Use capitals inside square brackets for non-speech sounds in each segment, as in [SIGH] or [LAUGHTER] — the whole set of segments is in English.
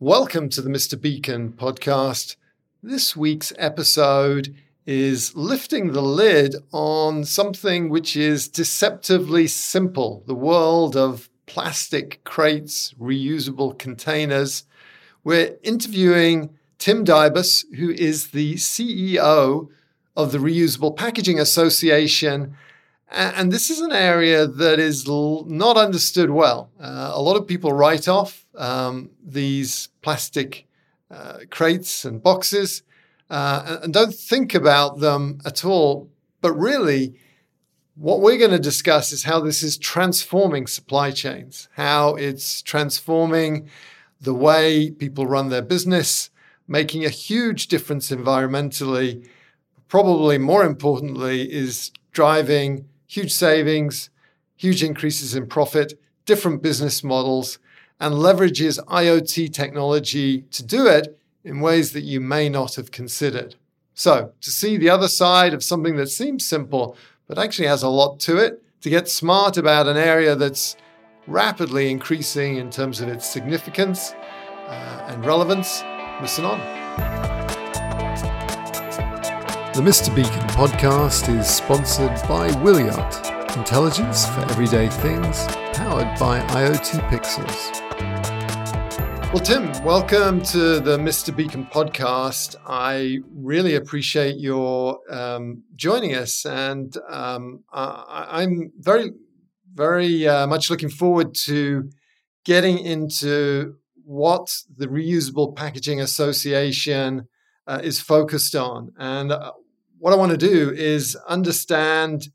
Welcome to the Mr. Beacon podcast. This week's episode is lifting the lid on something which is deceptively simple the world of plastic crates, reusable containers. We're interviewing Tim Debus, who is the CEO of the Reusable Packaging Association. And this is an area that is not understood well. Uh, a lot of people write off um, these plastic uh, crates and boxes uh, and don't think about them at all. But really, what we're going to discuss is how this is transforming supply chains, how it's transforming the way people run their business, making a huge difference environmentally. Probably more importantly, is driving huge savings, huge increases in profit, different business models, and leverages IoT technology to do it in ways that you may not have considered. So, to see the other side of something that seems simple, but actually has a lot to it, to get smart about an area that's rapidly increasing in terms of its significance uh, and relevance, listen on. The Mr. Beacon podcast is sponsored by Wiliot, intelligence for everyday things, powered by IoT Pixels. Well, Tim, welcome to the Mr. Beacon podcast. I really appreciate your um, joining us, and um, I, am very, very uh, much looking forward to getting into what the Reusable Packaging Association uh, is focused on. And uh, what I want to do is understand,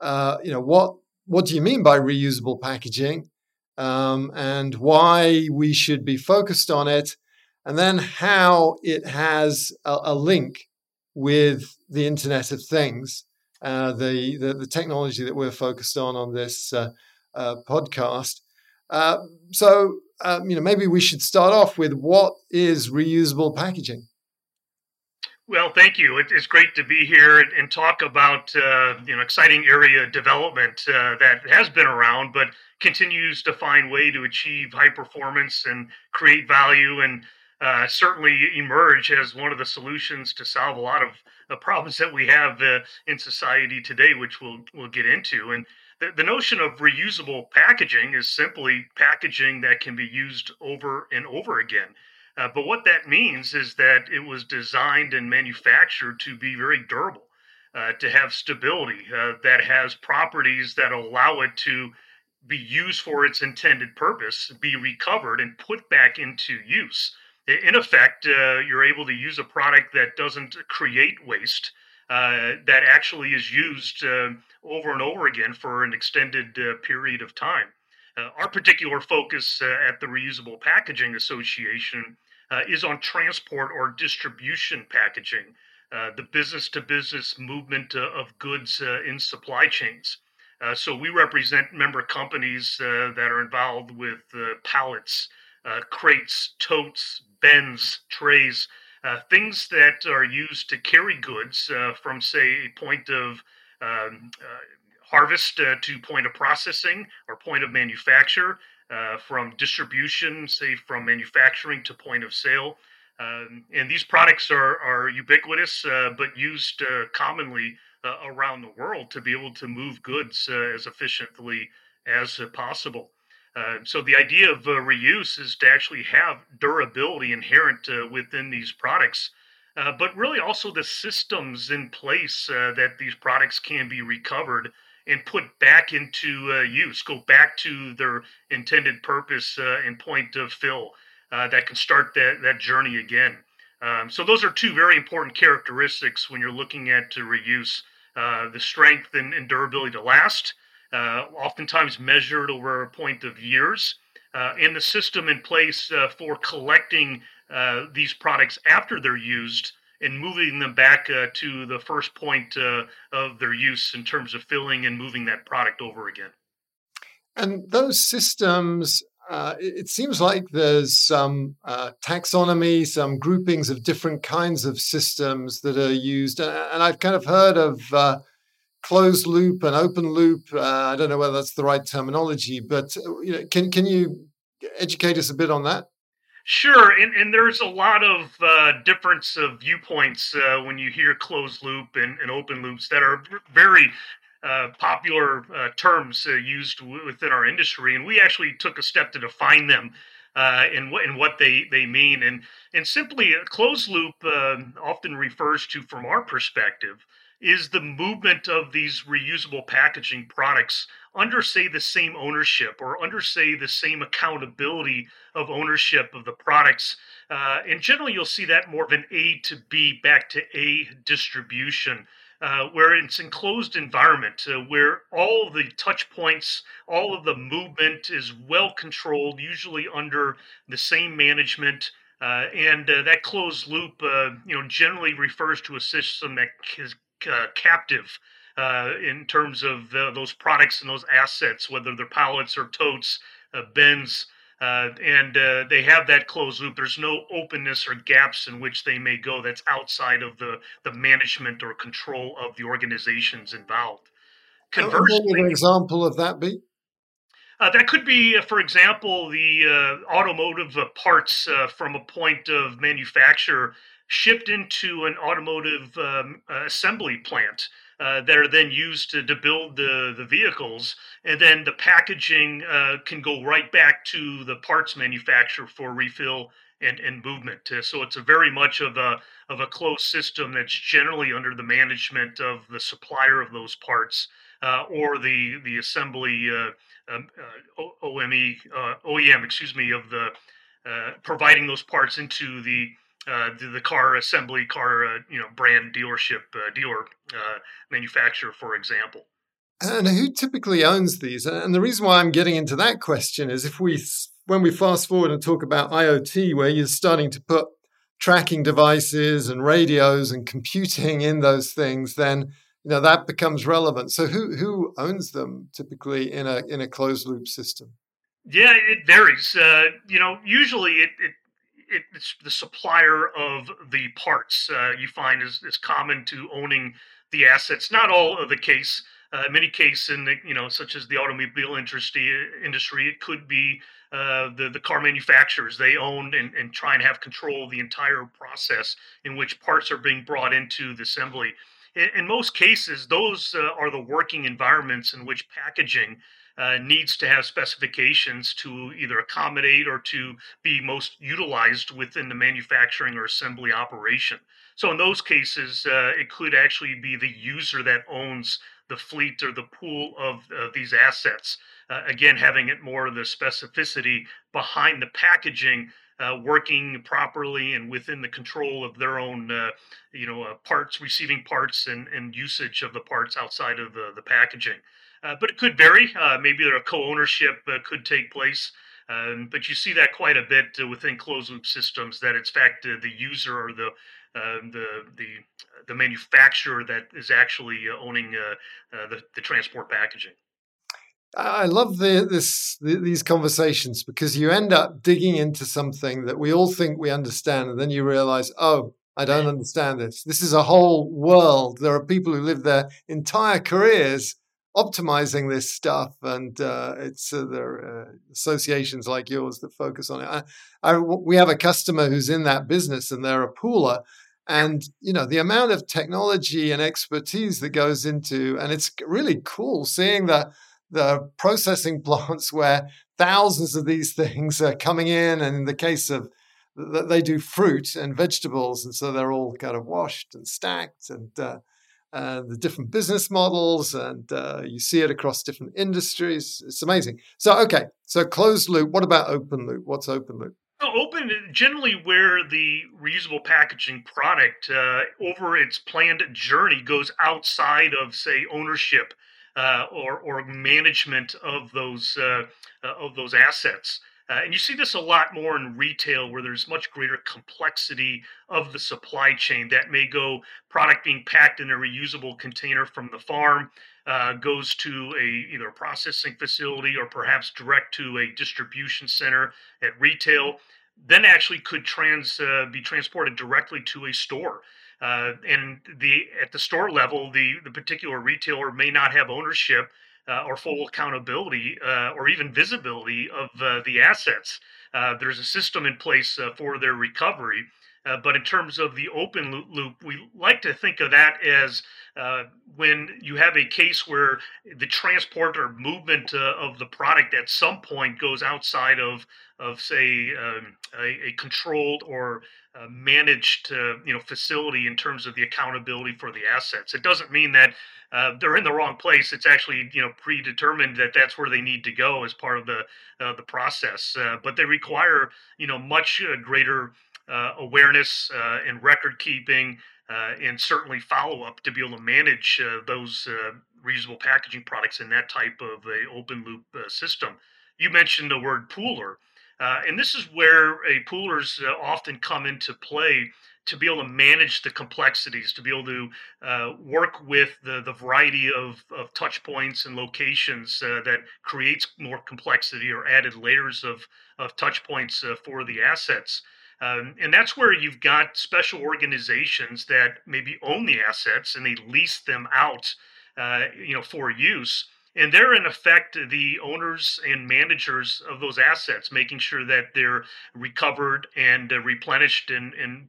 uh, you know, what what do you mean by reusable packaging, um, and why we should be focused on it, and then how it has a, a link with the Internet of Things, uh, the, the, the technology that we're focused on on this uh, uh, podcast. Uh, so, um, you know, maybe we should start off with what is reusable packaging. Well, thank you. it's great to be here and, talk about uh, you know exciting area development uh, that has been around, but continues to find way to achieve high performance and create value, and uh, certainly emerge as one of the solutions to solve a lot of the problems that we have uh, in society today, which we'll we'll get into. And the, the notion of reusable packaging is simply packaging that can be used over and over again. Uh, but what that means is that it was designed and manufactured to be very durable, uh, to have stability, uh, that has properties that allow it to be used for its intended purpose, be recovered, and put back into use. In effect, uh, you're able to use a product that doesn't create waste, uh, that actually is used uh, over and over again for an extended period of time. our particular focus at the Reusable Packaging Association uh, is on transport or distribution packaging, uh, the business to business movement uh, of goods uh, in supply chains. Uh, so we represent member companies that are involved with pallets, crates, totes, bins, trays, things that are used to carry goods from, say, a point of um, harvest uh, to point of processing or point of manufacture, uh, from distribution, say from manufacturing to point of sale. Um, and these products are, are ubiquitous, uh, but used uh, commonly uh, around the world to be able to move goods uh, as efficiently as possible. So the idea of reuse is to actually have durability inherent within these products, but really also the systems in place that these products can be recovered and put back into uh, use, go back to their intended purpose and point of fill that can start that, that journey again. Um, so those are two very important characteristics when you're looking at reuse: the strength and, and durability to last, uh, oftentimes measured over a point of years, uh, and the system in place uh, for collecting uh, these products after they're used and moving them back uh, to the first point uh, of their use in terms of filling and moving that product over again. And those systems uh, it seems like there's some uh, taxonomy, some groupings of different kinds of systems that are used. And I've kind of heard of uh, closed loop and open loop. Uh, I don't know whether that's the right terminology, but you know, can can you educate us a bit on that? Sure, and, and there's a lot of uh, difference of viewpoints uh, when you hear closed loop and, and open loops that are very uh, popular uh, terms used w- within our industry, and we actually took a step to define them. Uh, and what and what they they mean and and simply a closed loop uh, often refers to from our perspective is the movement of these reusable packaging products under, say, the same ownership or under, say, the same accountability of ownership of the products. Uh, and generally, you'll see that more of an A to B, back to A distribution. Uh, where it's enclosed environment, uh, where all the touch points, all of the movement is well controlled, usually under the same management. Uh, and uh, that closed loop, uh, you know, generally refers to a system that is uh, captive uh, in terms of the, those products and those assets, whether they're pallets or totes, uh, bins. Uh, and uh, they have that closed loop. There's no openness or gaps in which they may go that's outside of the, the management or control of the organizations involved. Conversely, what would an example of that be? Uh, that could be, uh, for example, the uh, automotive parts from a point of manufacture shipped into an automotive um, assembly plant. Uh, that are then used to, to build the, the vehicles. And then the packaging uh, can go right back to the parts manufacturer for refill and, and movement. Uh, so it's a very much of a, of a closed system that's generally under the management of the supplier of those parts uh, or the, the assembly uh, um, OME, OEM, excuse me, of the providing those parts into the uh, the, the, car assembly, car uh, you know brand dealership, uh, dealer uh, manufacturer, for example. And who typically owns these? And the reason why I'm getting into that question is if we when we fast forward and talk about IoT, where you're starting to put tracking devices and radios and computing in those things, then you know that becomes relevant. So who who owns them typically in a in a closed loop system? Yeah, it varies. Uh, you know, usually it, it it's the supplier of the parts uh, you find is, is common to owning the assets. Not all of the case. Uh, in many cases, in the, you know, such as the automobile industry, industry, it could be uh, the the car manufacturers. They own and, and try and have control of the entire process in which parts are being brought into the assembly. In, in most cases, those uh, are the working environments in which packaging uh, needs to have specifications to either accommodate or to be most utilized within the manufacturing or assembly operation. So in those cases, uh, it could actually be the user that owns the fleet or the pool of uh, these assets. Uh, again, having it more of the specificity behind the packaging uh, working properly and within the control of their own, you know, parts, receiving parts and, and usage of the parts outside of the packaging. Uh, but it could vary. Uh, maybe a co-ownership uh, could take place. Um, but you see that quite a bit within closed loop systems. That it's fact the user or the um, the the the manufacturer that is actually owning the, the transport packaging. I love the, this the, these conversations because you end up digging into something that we all think we understand, and then you realize, oh, I don't understand this. This is a whole world. There are people who live their entire careers optimizing this stuff, and uh, it's uh, there are uh, associations like yours that focus on it. I, I, we have a customer who's in that business, and they're a pooler, and you know the amount of technology and expertise that goes into, and it's really cool seeing the the processing [LAUGHS] plants where thousands of these things are coming in. And in the case of they do fruit and vegetables, and so they're all kind of washed and stacked, and uh, uh, the different business models, and uh, you see it across different industries. It's amazing. So, okay, so closed loop. What about open loop? What's open loop? Open generally where the reusable packaging product uh, over its planned journey goes outside of, say, ownership uh, or or management of those uh, uh, of those assets. Uh, and you see this a lot more in retail where there's much greater complexity of the supply chain. That may go product being packed in a reusable container from the farm uh, goes to a either a processing facility or perhaps direct to a distribution center at retail then actually could trans uh, be transported directly to a store. Uh, and the at the store level the the particular retailer may not have ownership uh, or full accountability uh, or even visibility of uh, the assets. Uh, there's a system in place uh, for their recovery. But in terms of the open loop, we like to think of that as when you have a case where the transport or movement of the product at some point goes outside of, of say, um, a, a, controlled or managed, you know, facility in terms of the accountability for the assets. It doesn't mean that uh, they're in the wrong place. It's actually you know predetermined that that's where they need to go as part of the uh, the process. Uh, but they require you know much uh, greater uh, awareness and record keeping. and certainly follow up to be able to manage those reusable packaging products in that type of a open loop system. You mentioned the word pooler, and this is where a poolers often come into play to be able to manage the complexities, to be able to uh, work with the, the variety of, of touch points and locations uh, that creates more complexity or added layers of, of touch points uh, for the assets. Um, and that's where you've got special organizations that maybe own the assets and they lease them out, uh, you know, for use and they're in effect the owners and managers of those assets making sure that they're recovered and uh, replenished and, and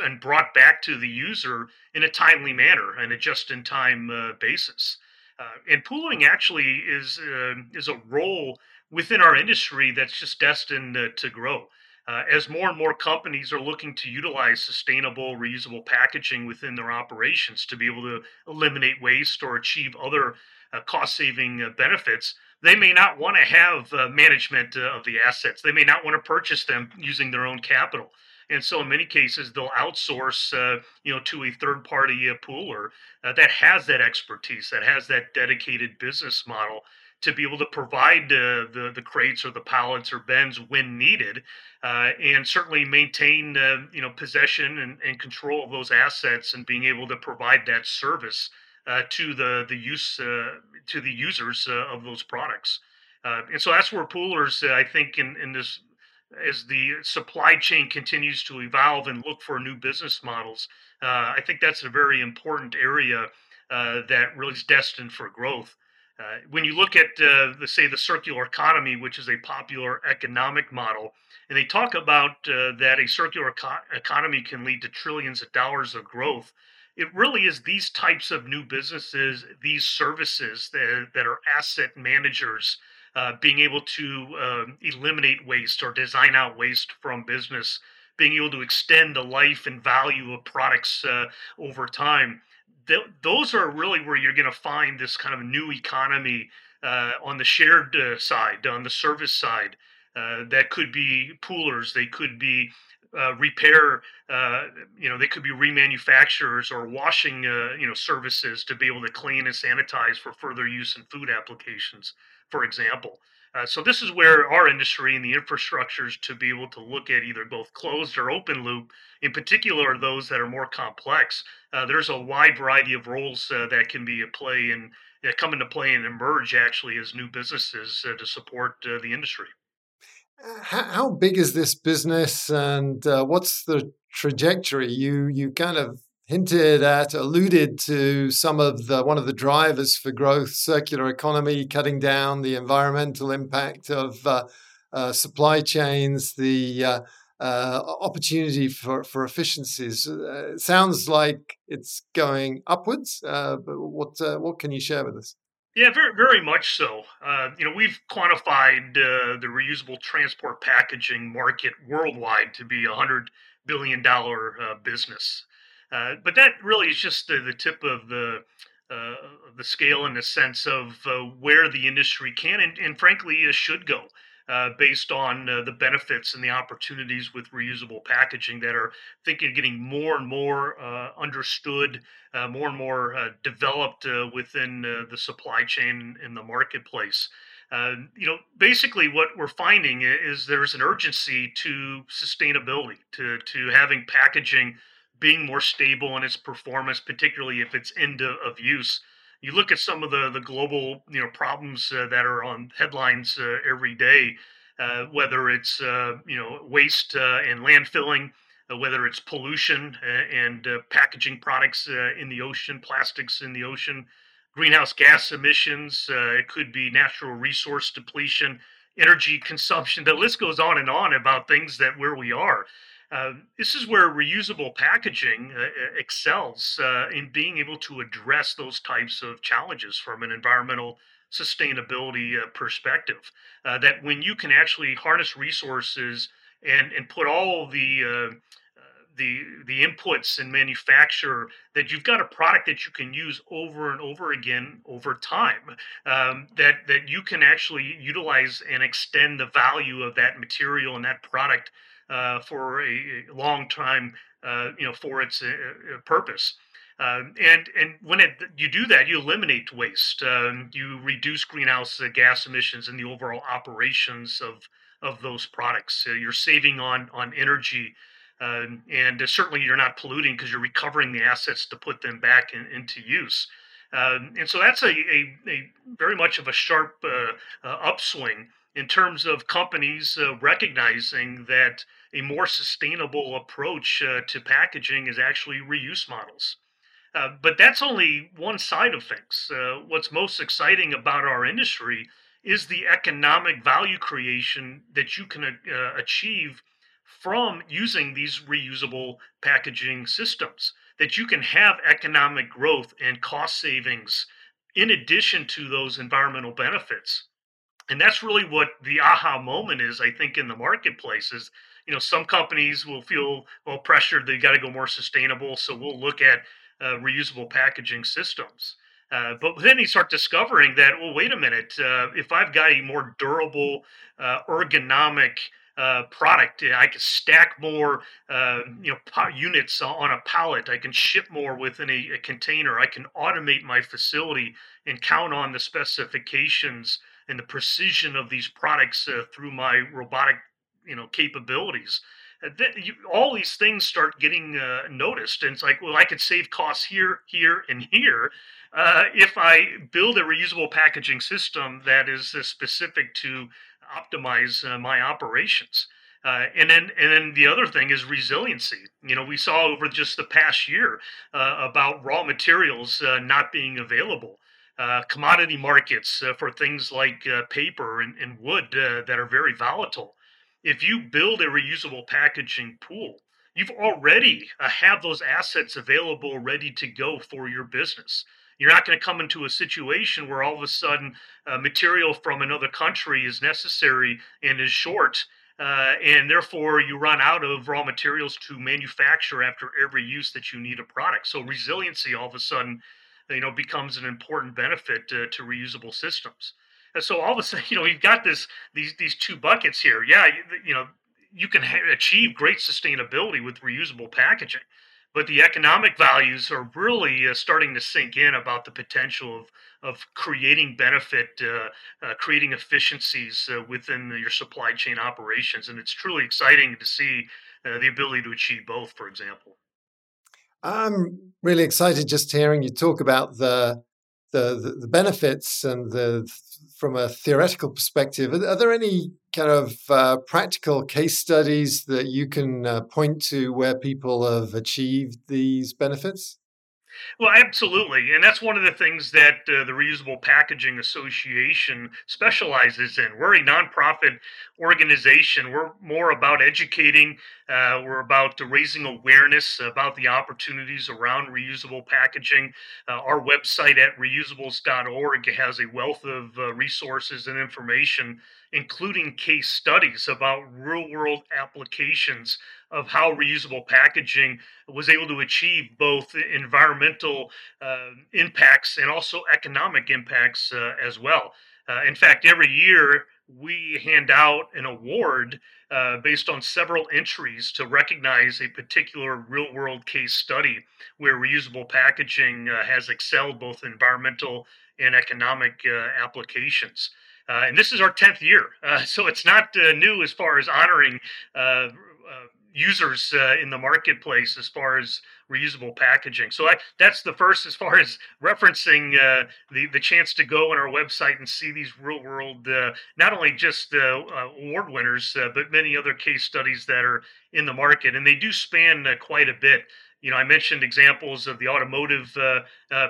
and brought back to the user in a timely manner and a just-in-time uh, basis. Uh, and pooling actually is uh, is a role within our industry that's just destined uh, to grow. Uh, as more and more companies are looking to utilize sustainable, reusable packaging within their operations to be able to eliminate waste or achieve other uh, cost-saving benefits, they may not want to have management of the assets. They may not want to purchase them using their own capital. And so, in many cases, they'll outsource, uh, you know, to a third-party uh, pooler uh, that has that expertise, that has that dedicated business model to be able to provide uh, the the crates or the pallets or bins when needed, uh, and certainly maintain uh, you know possession and, and control of those assets and being able to provide that service uh, to the the use uh, to the users uh, of those products. and so that's where poolers, I think, in in this as the supply chain continues to evolve and look for new business models. Uh, I think that's a very important area uh, that really is destined for growth. Uh, when you look at, uh, the, say, the circular economy, which is a popular economic model, and they talk about uh, that a circular eco- economy can lead to trillions of dollars of growth. It really is these types of new businesses, these services that, that are asset managers uh, being able to uh, eliminate waste or design out waste from business, being able to extend the life and value of products uh, over time. Th- those are really where you're going to find this kind of new economy uh, on the shared uh, side, on the service side. that could be poolers, they could be uh, repair, uh, you know, they could be remanufacturers or washing, uh, you know, services to be able to clean and sanitize for further use in food applications for example. Uh, so this is where our industry and the infrastructures to be able to look at either both closed or open loop, in particular those that are more complex. Uh, there's a wide variety of roles uh, that can be at play and come into play and emerge actually as new businesses to support the industry. How, big is this business, and uh, what's the trajectory? You you kind of hinted at, alluded to some of the one of the drivers for growth, circular economy, cutting down the environmental impact of uh, uh, supply chains, the uh, uh opportunity for, for efficiencies. Uh, it sounds like it's going upwards, but what what can you share with us? Yeah, very, very much so. Uh, you know, we've quantified uh, the reusable transport packaging market worldwide to be a hundred billion dollar uh, business, uh, but that really is just the, the tip of the uh, the scale in the sense of uh, where the industry can and, and frankly should go. Uh, based on uh, the benefits and the opportunities with reusable packaging that are thinking getting more and more uh, understood, uh, more and more uh, developed within the supply chain in the marketplace. you know, basically, what we're finding is there's an urgency to sustainability, to to having packaging being more stable in its performance, particularly if it's end of use you look at some of the the global you know problems uh, that are on headlines uh, every day, uh, whether it's uh, you know waste uh, and landfilling, uh, whether it's pollution and packaging products in the ocean, plastics in the ocean, greenhouse gas emissions. it could be natural resource depletion, energy consumption. The list goes on and on about things that where we are. Uh, this is where reusable packaging uh, excels uh, in being able to address those types of challenges from an environmental sustainability uh, perspective. Uh, that when you can actually harness resources and and put all the the the inputs and manufacture that you've got a product that you can use over and over again over time um, that that you can actually utilize and extend the value of that material and that product uh, for a, long time, uh, you know, for its uh, uh purpose. Um, and and when it, you do that, you eliminate waste. Um, you reduce greenhouse uh, gas emissions in the overall operations of of those products. you're saving on on energy, um, and certainly you're not polluting because you're recovering the assets to put them back in, into use. Um, and so that's a, a, a, very much of a sharp uh, uh, upswing in terms of companies uh, recognizing that a more sustainable approach uh, to packaging is actually reuse models. Uh, but that's only one side of things. Uh, what's most exciting about our industry is the economic value creation that you can uh, achieve from using these reusable packaging systems. That you can have economic growth and cost savings in addition to those environmental benefits. And that's really what the aha moment is, I think, in the marketplace is you know some companies will feel well pressured they got to go more sustainable so we'll look at uh, reusable packaging systems. Uh, but then you start discovering that well wait a minute uh, if i've got a more durable uh, ergonomic uh, product i can stack more uh, you know units on a pallet i can ship more within a, a container i can automate my facility and count on the specifications and the precision of these products through my robotic you know capabilities uh, you, all these things start getting uh, noticed and it's like well i could save costs here here and here uh, if i build a reusable packaging system that is uh, specific to optimize uh, my operations. Uh, and then and then the other thing is resiliency. You know we saw over just the past year about raw materials not being available uh, commodity markets uh, for things like uh, paper and, and wood that are very volatile if you build a reusable packaging pool, you've already uh, have those assets available ready to go for your business. You're not going to come into a situation where all of a sudden uh, material from another country is necessary and is short, uh, and therefore you run out of raw materials to manufacture after every use that you need a product. So resiliency all of a sudden, you know, becomes an important benefit uh, to reusable systems. And so all of a sudden, [LAUGHS] you know, you've got this these these two buckets here. Yeah, you, you know, you can ha- achieve great sustainability with reusable packaging, but the economic values are really uh, starting to sink in about the potential of of creating benefit, uh, uh, creating efficiencies uh, within your supply chain operations, and it's truly exciting to see uh, the ability to achieve both. For example. I'm really excited just hearing you talk about the the, the, benefits and the from a theoretical perspective, are, are there any kind of uh, practical case studies that you can uh, point to where people have achieved these benefits? Well, absolutely. And that's one of the things that uh, the Reusable Packaging Association specializes in. We're a nonprofit organization. We're more about educating, uh, we're about raising awareness about the opportunities around reusable packaging. Uh, our website at reusables.org has a wealth of uh, resources and information including case studies about real world applications of how reusable packaging was able to achieve both environmental uh, impacts and also economic impacts uh, as well. Uh, in fact, every year we hand out an award uh, based on several entries to recognize a particular real world case study where reusable packaging uh, has excelled both environmental and economic uh, applications. Uh, and this is our 10th year. Uh, [LAUGHS] so it's not new as far as honoring users uh, in the marketplace as far as reusable packaging. So I, that's the first as far as referencing the, the chance to go on our website and see these real world, not only just award winners, but many other case studies that are in the market. And they do span quite a bit. You know, I mentioned examples of the automotive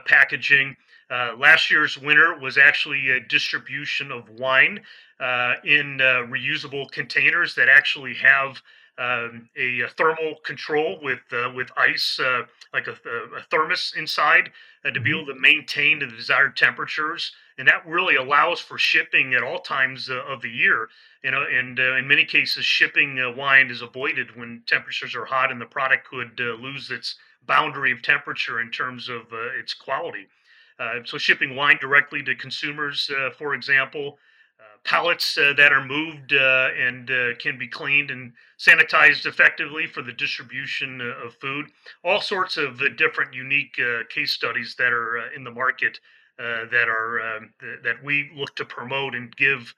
packaging. Uh, last year's winner was actually a distribution of wine uh, in uh, reusable containers that actually have um, a, a, thermal control with uh, with ice, uh, like a, a, thermos inside, to be mm-hmm. able to maintain the desired temperatures, and that really allows for shipping at all times of the year. You know, and in many cases, shipping wine is avoided when temperatures are hot, and the product could lose its boundary of temperature in terms of its quality. Uh, so shipping wine directly to consumers, uh, for example, uh, pallets uh, that are moved uh, and uh, can be cleaned and sanitized effectively for the distribution of food. All sorts of different unique case studies that are in the market that are um, th- that we look to promote and give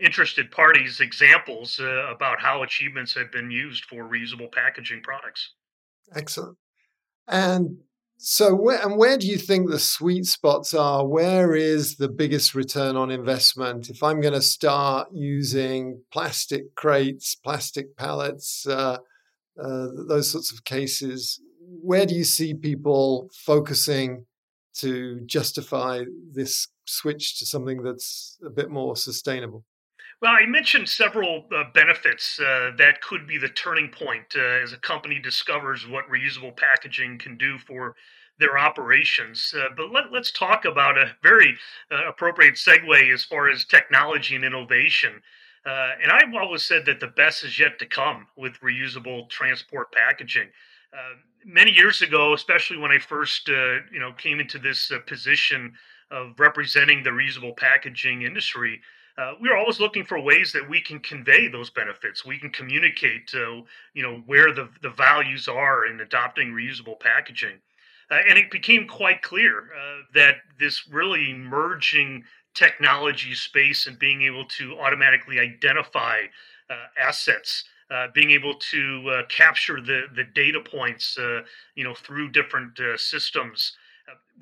interested parties examples about how achievements have been used for reusable packaging products. Excellent. And so, where, and where do you think the sweet spots are? Where is the biggest return on investment? If I'm going to start using plastic crates, plastic pallets, uh, uh, those sorts of cases, where do you see people focusing to justify this switch to something that's a bit more sustainable? Well, I mentioned several uh, benefits uh, that could be the turning point uh, as a company discovers what reusable packaging can do for their operations. Uh, but let, us talk about a very uh, appropriate segue as far as technology and innovation. Uh, and I've always said that the best is yet to come with reusable transport packaging. many years ago, especially when I first, you know, came into this position of representing the reusable packaging industry, uh, we're always looking for ways that we can convey those benefits. We can communicate, uh, you know, where the the values are in adopting reusable packaging, uh, and it became quite clear uh, that this really emerging technology space and being able to automatically identify uh, assets. Uh, being able to capture the the data points, you know, through different systems,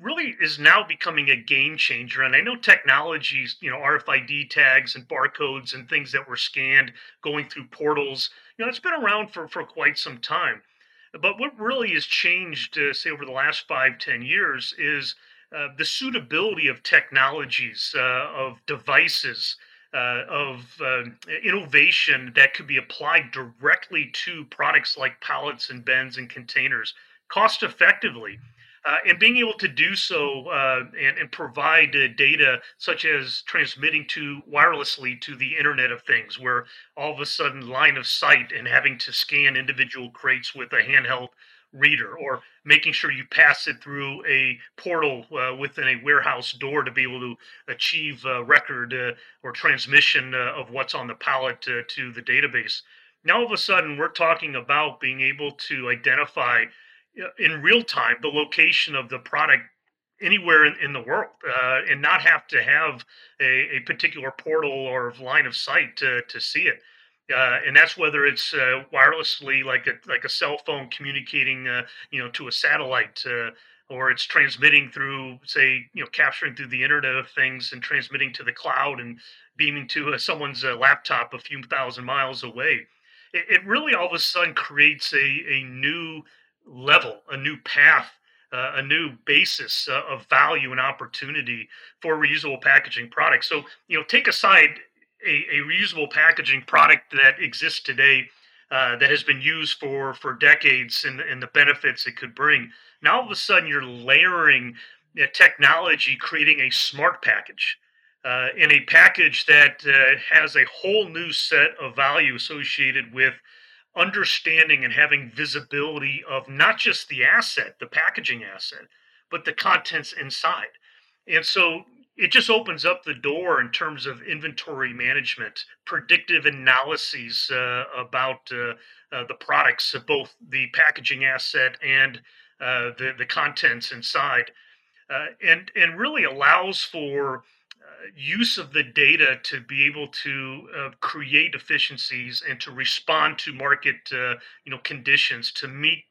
really is now becoming a game changer. And I know technologies, you know, RFID tags and barcodes and things that were scanned going through portals, you know, it's been around for, for quite some time. But what really has changed, uh, say, over the last five, ten years is uh, the suitability of technologies, uh, of devices, uh, of uh, innovation that could be applied directly to products like pallets and bins and containers cost effectively. Uh, and being able to do so uh, and, and, provide uh, data such as transmitting to wirelessly to the internet of things where all of a sudden line of sight and having to scan individual crates with a handheld reader or making sure you pass it through a portal uh, within a warehouse door to be able to achieve record uh, or transmission uh, of what's on the pallet to the database. Now all of a sudden we're talking about being able to identify in real time the location of the product anywhere in, in the world uh, and not have to have a, a, particular portal or line of sight to, to see it. Uh, and that's whether it's uh, wirelessly, like a like a cell phone communicating, uh, you know, to a satellite, uh, or it's transmitting through, say, you know, capturing through the Internet of Things and transmitting to the cloud and beaming to uh, someone's laptop a few thousand miles away. It, it really all of a sudden creates a a new level, a new path uh, a new basis uh, of value and opportunity for reusable packaging products. So, you know, take aside a, a reusable packaging product that exists today uh, that has been used for for decades and, and the benefits it could bring. Now all of a sudden you're layering technology, creating a smart package. Uh, in a package that uh, has a whole new set of value associated with understanding and having visibility of not just the asset, the packaging asset, but the contents inside. And so it just opens up the door in terms of inventory management, predictive analyses uh, about uh, uh, the products, of both the packaging asset and uh, the the contents inside, uh, and and really allows for uh, use of the data to be able to create efficiencies and to respond to market you know conditions to meet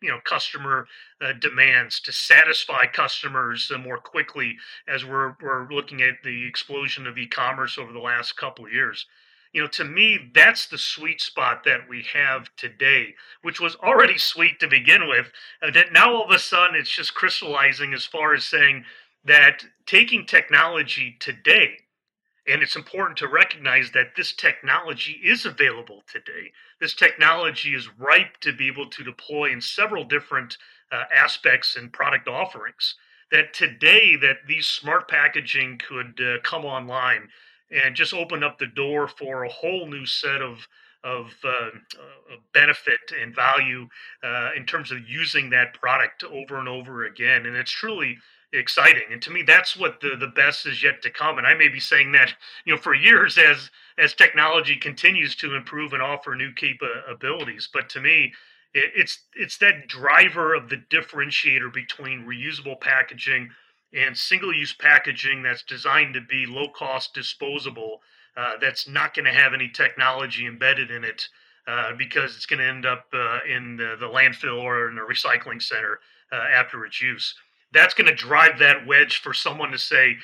you know customer uh, demands to satisfy customers uh, more quickly as we're we're looking at the explosion of e-commerce over the last couple of years. You know to me that's the sweet spot that we have today which was already sweet to begin with uh, that now all of a sudden it's just crystallizing as far as saying that taking technology today and it's important to recognize that this technology is available today. This technology is ripe to be able to deploy in several different uh, aspects and product offerings. That today, that these smart packaging could uh, come online and just open up the door for a whole new set of of uh, benefit and value uh, in terms of using that product over and over again. And it's truly exciting. And to me, that's what the the best is yet to come. And I may be saying that you know for years as as technology continues to improve and offer new capabilities. But to me, it, it's it's that driver of the differentiator between reusable packaging and single use packaging that's designed to be low cost, disposable. Uh, that's not going to have any technology embedded in it. Uh, because it's going to end up uh, in the, the, landfill or in a recycling center uh, after its use that's going to drive that wedge for someone to say,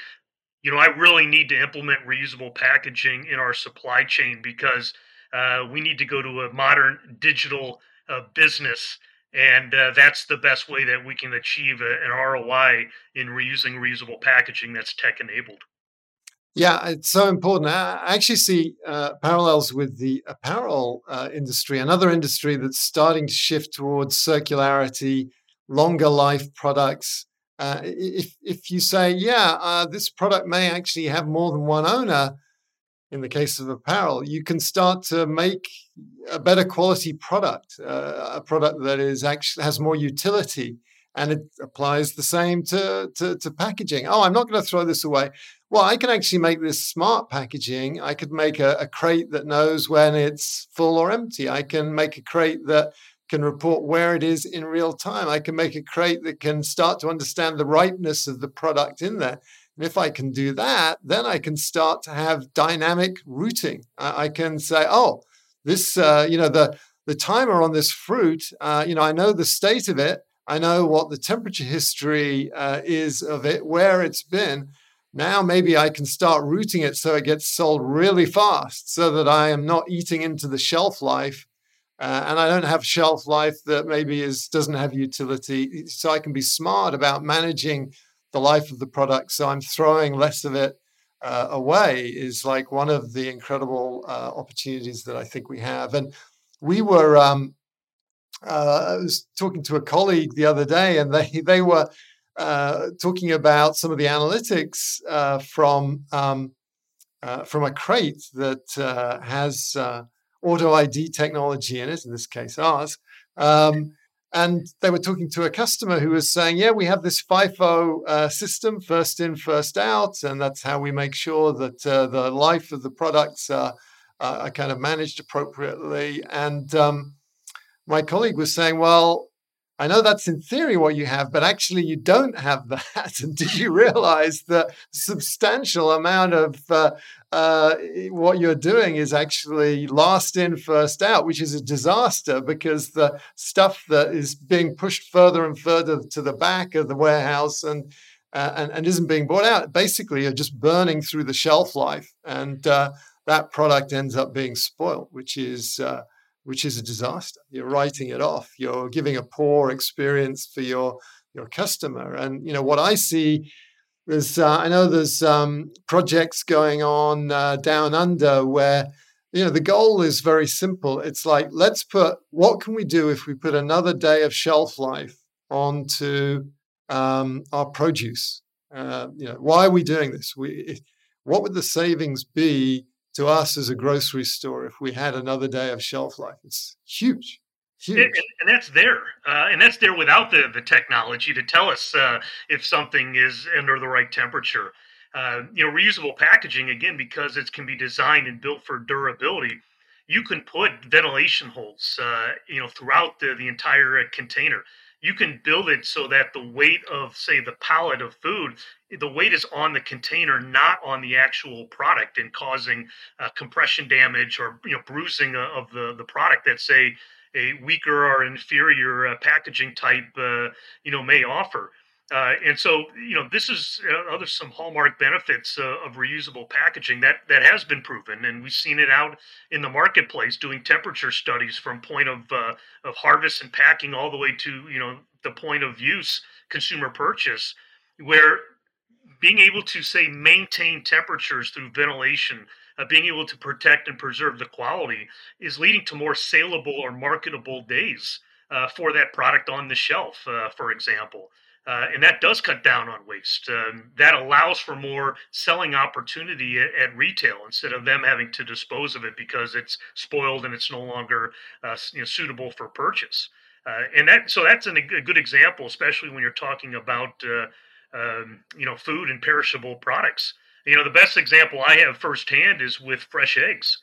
you know, I really need to implement reusable packaging in our supply chain because uh, we need to go to a modern digital uh, business. And uh, that's the best way that we can achieve a, an ROI in reusing reusable packaging that's tech enabled. Yeah, it's so important. I actually see uh, parallels with the apparel uh, industry, another industry that's starting to shift towards circularity, longer life products, uh, if if you say, yeah, uh, this product may actually have more than one owner, in the case of apparel, you can start to make a better quality product, uh, a product that is actually has more utility, and it applies the same to, to, to packaging. Oh, I'm not going to throw this away. Well, I can actually make this smart packaging. I could make a, a crate that knows when it's full or empty. I can make a crate that can report where it is in real time. I can make a crate that can start to understand the ripeness of the product in there. And if I can do that, then I can start to have dynamic routing. I, can say, oh, this, uh, you know, the the timer on this fruit, uh, you know, I know the state of it. I know what the temperature history uh, is of it, where it's been. Now maybe I can start routing it so it gets sold really fast, so that I am not eating into the shelf life uh, and I don't have shelf life that maybe is doesn't have utility. So I can be smart about managing the life of the product. So I'm throwing less of it uh, away is like one of the incredible uh, opportunities that I think we have. And we were, um, uh, I was talking to a colleague the other day, and they they were uh, talking about some of the analytics uh, from um, from a crate that has auto ID technology in it, in this case ours. Um, and they were talking to a customer who was saying, "Yeah, we have this FIFO uh, system, first in, first out, and that's how we make sure that uh, the life of the products are, are kind of managed appropriately." And um, my colleague was saying, "Well, I know that's in theory what you have, but actually you don't have that. [LAUGHS] And did you realize that substantial amount of uh, uh, what you're doing is actually last in, first out, which is a disaster because the stuff that is being pushed further and further to the back of the warehouse and uh, and, and isn't being bought out, basically you're just burning through the shelf life, and uh, that product ends up being spoiled, which is uh, which is a disaster. You're writing it off. You're giving a poor experience for your your customer. And you know what I see is uh, I know there's um, projects going on uh, down under where you know the goal is very simple. It's like let's put what can we do if we put another day of shelf life onto um, our produce. Uh, you know why are we doing this? We what would the savings be to us as a grocery store if we had another day of shelf life? It's huge. And, and, that's there, uh, and that's there without the the technology to tell us uh, if something is under the right temperature. Uh, you know, reusable packaging again because it can be designed and built for durability. You can put ventilation holes, uh, you know, throughout the the entire container. You can build it so that the weight of, say, the pallet of food, the weight is on the container, not on the actual product, and causing uh, compression damage or you know bruising of the the product that say a weaker or inferior uh, packaging type, uh, you know, may offer. Uh, and so, you know, this is uh, other some hallmark benefits uh, of reusable packaging that that has been proven, and we've seen it out in the marketplace doing temperature studies from point of uh, of harvest and packing all the way to you know the point of use, consumer purchase, where being able to say maintain temperatures through ventilation uh, being able to protect and preserve the quality is leading to more saleable or marketable days uh, for that product on the shelf, for example. Uh, and that does cut down on waste. Um, that allows for more selling opportunity at, at, retail instead of them having to dispose of it because it's spoiled and it's no longer uh, you know, suitable for purchase. Uh, and that so that's an, a good example, especially when you're talking about um, you know food and perishable products. You know, the best example I have firsthand is with fresh eggs.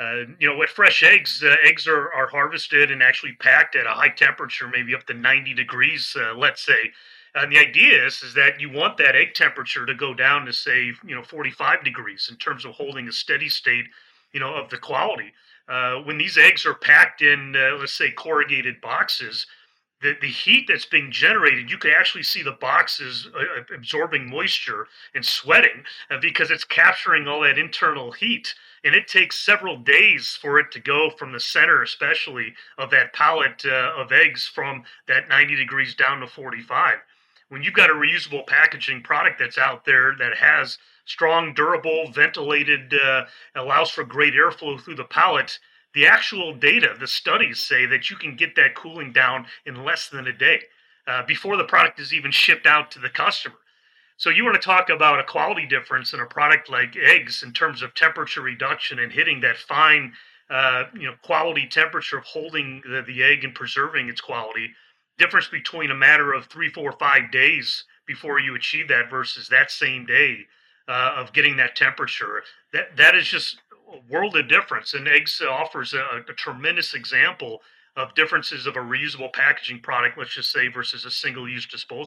Uh, you know, with fresh eggs, uh, eggs are, are harvested and actually packed at a high temperature, maybe up to 90 degrees, uh, let's say. And the idea is, is that you want that egg temperature to go down to say, you know, 45 degrees in terms of holding a steady state, you know, of the quality. Uh, when these eggs are packed in, uh, let's say, corrugated boxes, the, the heat that's being generated, you can actually see the boxes uh, uh, absorbing moisture and sweating uh, because it's capturing all that internal heat. And it takes several days for it to go from the center, especially of that pallet uh, of eggs, from that 90 degrees down to 45. When you've got a reusable packaging product that's out there that has strong, durable, ventilated, uh, allows for great airflow through the pallet, the actual data, the studies say that you can get that cooling down in less than a day uh, before the product is even shipped out to the customer. So you want to talk about a quality difference in a product like eggs in terms of temperature reduction and hitting that fine, uh, you know, quality temperature of holding the, the egg and preserving its quality. Difference between a matter of three, four, five days before you achieve that versus that same day uh, of getting that temperature. That that is just a world of difference. And eggs offers a, a tremendous example of differences of a reusable packaging product, let's just say, versus a single use disposal.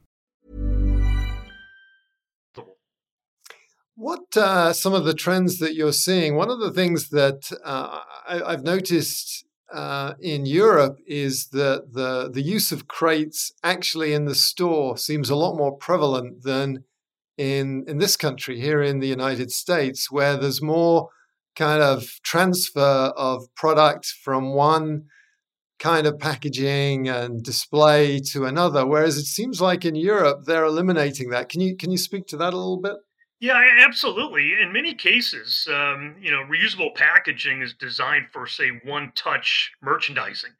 What uh, some of the trends that you're seeing? One of the things that uh, I, have noticed uh, in Europe is that the the use of crates actually in the store seems a lot more prevalent than in in this country here in the United States, where there's more kind of transfer of product from one kind of packaging and display to another. Whereas it seems like in Europe they're eliminating that. Can you can you speak to that a little bit? Yeah, absolutely. In many cases, um, you know, reusable packaging is designed for, say, one-touch merchandising.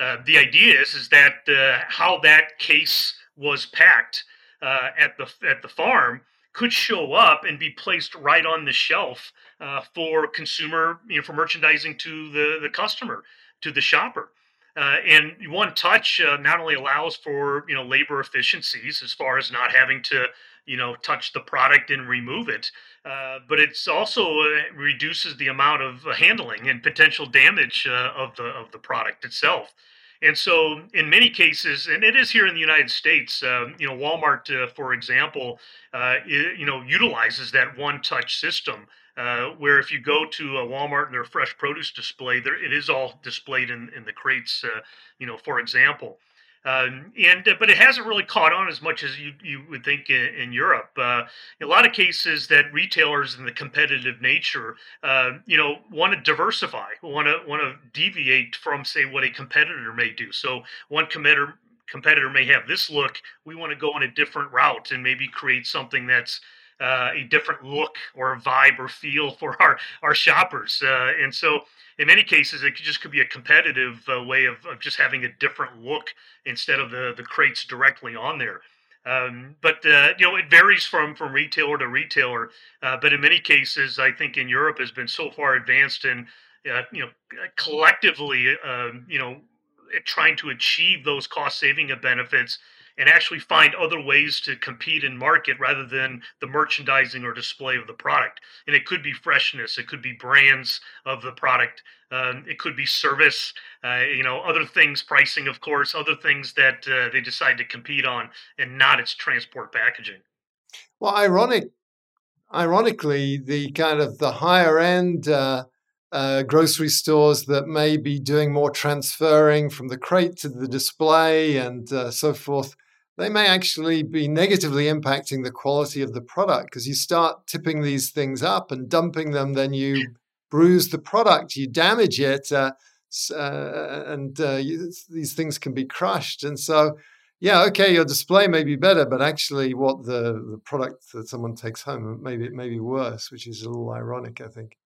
Uh, the idea is is that uh, how that case was packed uh, at the at the farm could show up and be placed right on the shelf uh, for consumer, you know, for merchandising to the the customer, to the shopper. Uh, and one touch uh, not only allows for you know labor efficiencies as far as not having to you know touch the product and remove it uh, but it's also uh, reduces the amount of uh, handling and potential damage uh, of the of the product itself and so in many cases and it is here in the united states um, you know walmart uh, for example it, you know utilizes that one touch system uh, where if you go to a Walmart and their fresh produce display, there it is all displayed in, in the crates. Uh, you know, for example, um, and uh, but it hasn't really caught on as much as you, you would think in, in Europe. Uh, in a lot of cases, that retailers in the competitive nature, uh, you know, want to diversify, want to want to deviate from say what a competitor may do. So one competitor competitor may have this look. We want to go on a different route and maybe create something that's uh, a different look or vibe or feel for our our shoppers. Uh, and so in many cases, it could just could be a competitive uh, way of, of, just having a different look instead of the, the crates directly on there. Um, but uh, you know, it varies from from retailer to retailer. Uh, but in many cases, I think in Europe has been so far advanced in uh, you know collectively, um, you know, trying to achieve those cost saving benefits and actually find other ways to compete and market rather than the merchandising or display of the product. And it could be freshness, it could be brands of the product, um, it could be service, uh, you know, other things, pricing, of course, other things that uh, they decide to compete on, and not its transport packaging. Well, ironic, ironically, the kind of the higher end. Uh, uh, grocery stores that may be doing more transferring from the crate to the display and uh, so forth they may actually be negatively impacting the quality of the product because you start tipping these things up and dumping them, then you bruise the product, you damage it, uh, uh, and uh, you, these things can be crushed. And so, yeah, okay, your display may be better, but actually, what the, the product that someone takes home maybe it may be worse, which is a little ironic, I think.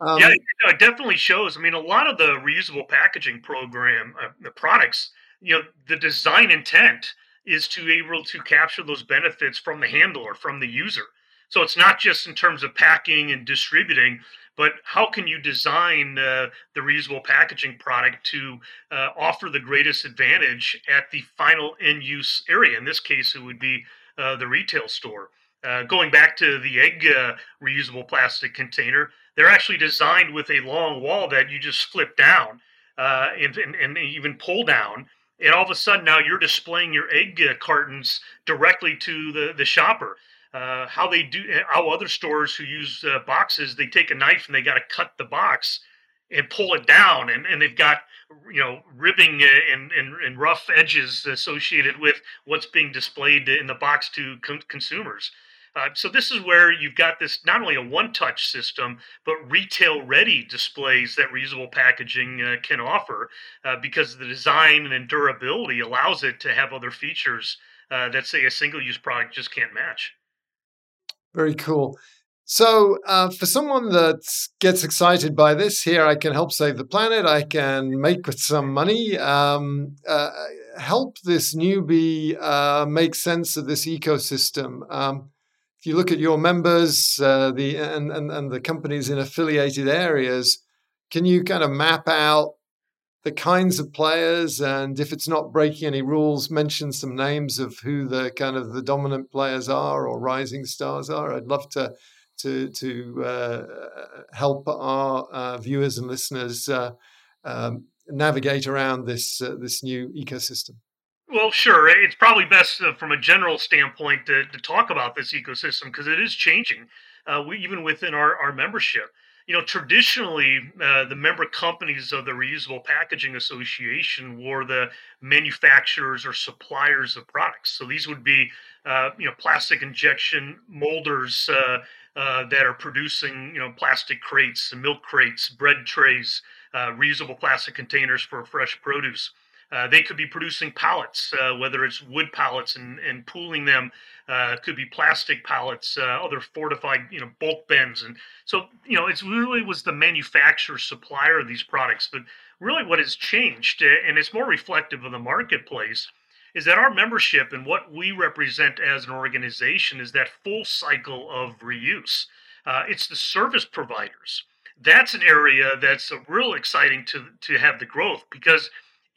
Um, yeah, it definitely shows. I mean, a lot of the reusable packaging program, uh, the products you know the design intent is to be able to capture those benefits from the handler from the user. So it's not just in terms of packing and distributing but how can you design uh, the reusable packaging product to uh, offer the greatest advantage at the final end use area? In this case it would be uh, the retail store. Uh, going back to the egg uh, reusable plastic container they're actually designed with a long wall that you just flip down uh, and, and, and even pull down and all of a sudden now you're displaying your egg uh, cartons directly to the the shopper. Uh, how they do, how other stores who use uh, boxes, they take a knife and they got to cut the box and pull it down, and, and they've got you know ribbing uh, and, and, and rough edges associated with what's being displayed in the box to con- consumers. Uh, so this is where you've got this not only a one-touch system, but retail-ready displays that reusable packaging uh, can offer, uh, because the design and durability allows it to have other features uh, that say a single-use product just can't match. Very cool. So, uh, for someone that gets excited by this, here I can help save the planet. I can make some money. Um, uh, help this newbie make sense of this ecosystem. Um, if you look at your members uh, the and, and and the companies in affiliated areas, can you kind of map out the kinds of players, and if it's not breaking any rules, mention some names of who the kind of the dominant players are or rising stars are. I'd love to to to uh, help our uh, viewers and listeners uh, um, navigate around this uh, this new ecosystem. Well, sure. It's probably best uh, from a general standpoint to, to talk about this ecosystem because it is changing, uh, we, even within our, our membership you know, traditionally, uh, the member companies of the Reusable Packaging Association were the manufacturers or suppliers of products. So these would be, uh, you know, plastic injection molders uh, uh that are producing, you know, plastic crates, milk crates, bread trays, reusable plastic containers for fresh produce. Uh, they could be producing pallets, uh, whether it's wood pallets and, and pooling them. Uh, could be plastic pallets, uh, other fortified, you know, bulk bins, and so you know, it's really was the manufacturer supplier of these products. But really, what has changed, uh, and it's more reflective of the marketplace, is that our membership and what we represent as an organization is that full cycle of reuse. It's the service providers. That's an area that's real exciting to to have the growth because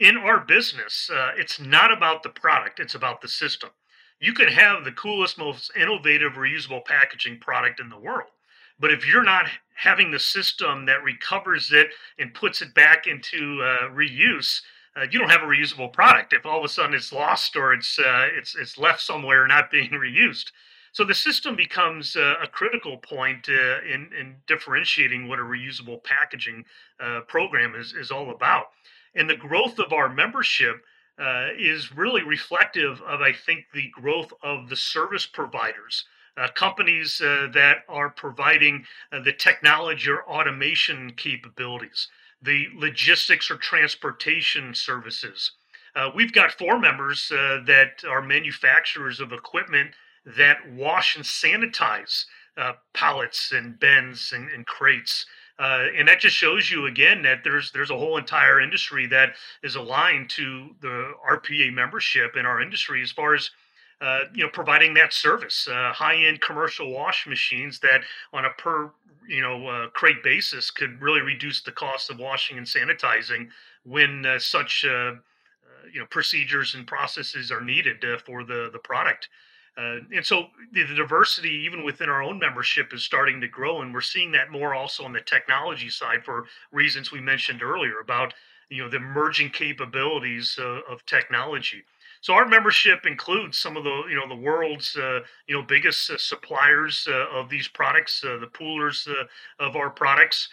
in our business, uh, it's not about the product, it's about the system. You can have the coolest, most innovative, reusable packaging product in the world. But if you're not having the system that recovers it and puts it back into uh, reuse, uh, you don't have a reusable product. If all of a sudden it's lost or it's uh, it's it's left somewhere not being [LAUGHS] reused, so the system becomes uh, a critical point uh, in in differentiating what a reusable packaging uh, program is is all about. And the growth of our membership uh, is really reflective of, I think, the growth of the service providers. Uh, companies uh, that are providing uh, the technology or automation capabilities, the logistics or transportation services. Uh, we've got four members uh, that are manufacturers of equipment that wash and sanitize pallets and bins and, and crates. Uh, and that just shows you again that there's there's a whole entire industry that is aligned to the RPA membership in our industry as far as uh, you know providing that service. Uh, high-end commercial wash machines that on a per you know uh, crate basis could really reduce the cost of washing and sanitizing when uh, such uh, you know procedures and processes are needed for the the product. Uh, and so the, the, diversity, even within our own membership, is starting to grow, and we're seeing that more also on the technology side for reasons we mentioned earlier about you know the emerging capabilities uh, of technology. So our membership includes some of the you know the world's uh, you know biggest uh, suppliers uh, of these products, uh, the poolers of our products,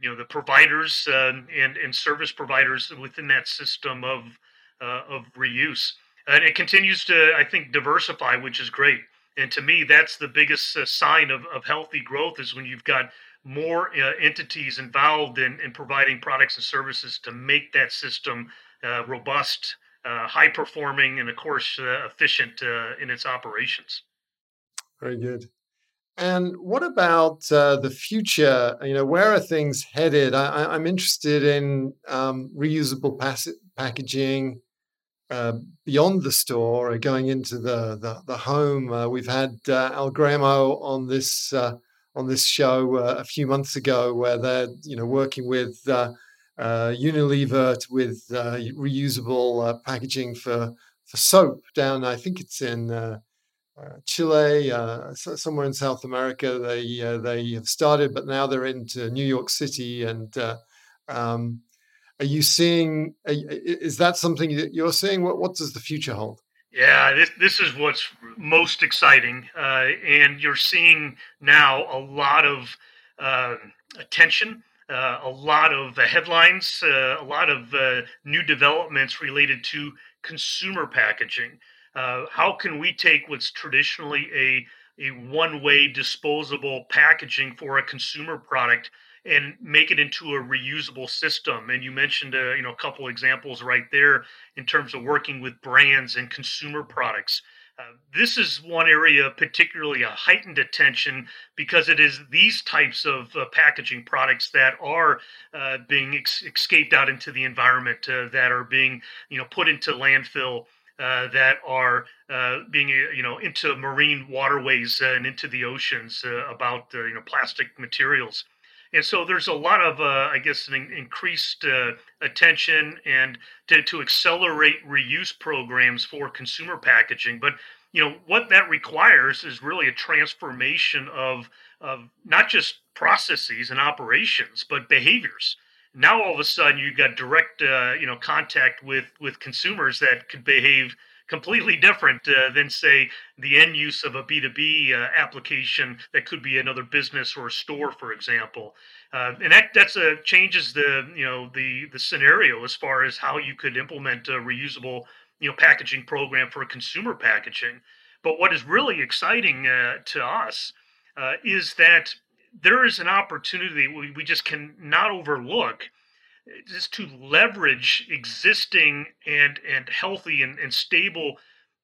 you know the providers and and service providers within that system of of reuse and it continues to i think diversify which is great and to me that's the biggest uh, sign of, of healthy growth is when you've got more uh, entities involved in, in providing products and services to make that system uh, robust uh, high performing and of course uh, efficient uh, in its operations very good and what about the future? You know, where are things headed? I, am interested in um, reusable pass- packaging, uh, beyond the store, going into the the, the home. Uh, we've had uh, Algramo on this uh, on this show uh, a few months ago, where they're you know working with Unilever with reusable packaging for for soap down. I think it's in. Chile, somewhere in South America, they they have started, but now they're into New York City, and um, are you seeing? Is that something that you're seeing? What What does the future hold? Yeah, this this is what's most exciting, uh, and you're seeing now a lot of uh, attention, uh, a lot of headlines, uh, a lot of uh, new developments related to consumer packaging. Uh, how can we take what's traditionally a a one-way disposable packaging for a consumer product and make it into a reusable system. And you mentioned, uh, you know, a couple examples right there in terms of working with brands and consumer products. Uh, this is one area particularly a heightened attention because it is these types of uh, packaging products that are uh, being ex- escaped out into the environment uh, that are being you know put into landfill uh, that are being you know into marine waterways and into the oceans about you know plastic materials And so there's a lot of, uh, I guess, an increased uh, attention and to, to accelerate reuse programs for consumer packaging. But you know what that requires is really a transformation of of not just processes and operations, but behaviors. Now all of a sudden you've got direct, uh, you know, contact with with consumers that could behave completely different uh, than say the end use of a b2b uh, application that could be another business or a store for example. Uh, and that that's a changes the you know the the scenario as far as how you could implement a reusable you know packaging program for consumer packaging. But what is really exciting uh, to us uh, is that there is an opportunity we, we just cannot overlook is to leverage existing and and healthy and, and stable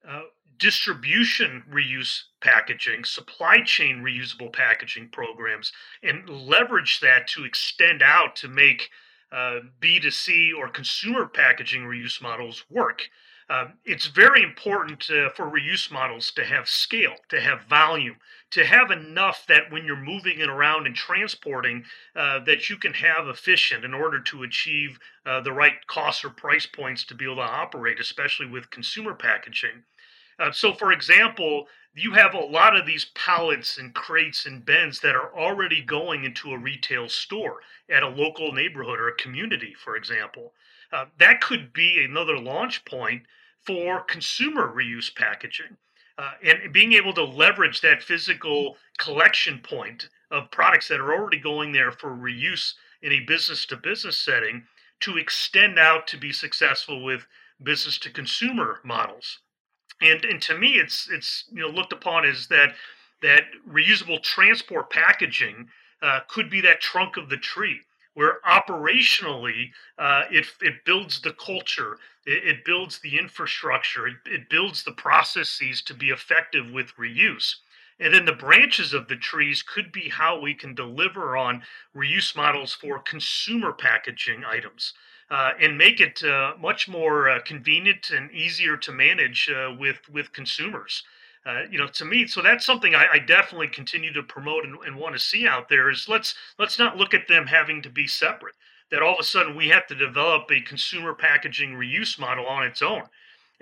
uh, distribution reuse packaging, supply chain reusable packaging programs, and leverage that to extend out to make uh, B2C or consumer packaging reuse models work. Uh, it's very important for reuse models to have scale, to have volume, to have enough that when you're moving it around and transporting, uh, that you can have efficient in order to achieve uh, the right costs or price points to be able to operate, especially with consumer packaging. Uh, so, for example, you have a lot of these pallets and crates and bins that are already going into a retail store at a local neighborhood or a community, for example. Uh, that could be another launch point for consumer reuse packaging. Uh, and being able to leverage that physical collection point of products that are already going there for reuse in a business to business setting to extend out to be successful with business to consumer models. And and to me it's it's you know looked upon as that that reusable transport packaging uh, could be that trunk of the tree where operationally uh, it, it builds the culture, it, it builds the infrastructure, it, it builds the processes to be effective with reuse. And then the branches of the trees could be how we can deliver on reuse models for consumer packaging items uh, and make it uh, much more uh, convenient and easier to manage uh, with, with consumers uh, you know, to me, so that's something I, I definitely continue to promote and, and want to see out there. Is let's let's not look at them having to be separate. That all of a sudden we have to develop a consumer packaging reuse model on its own,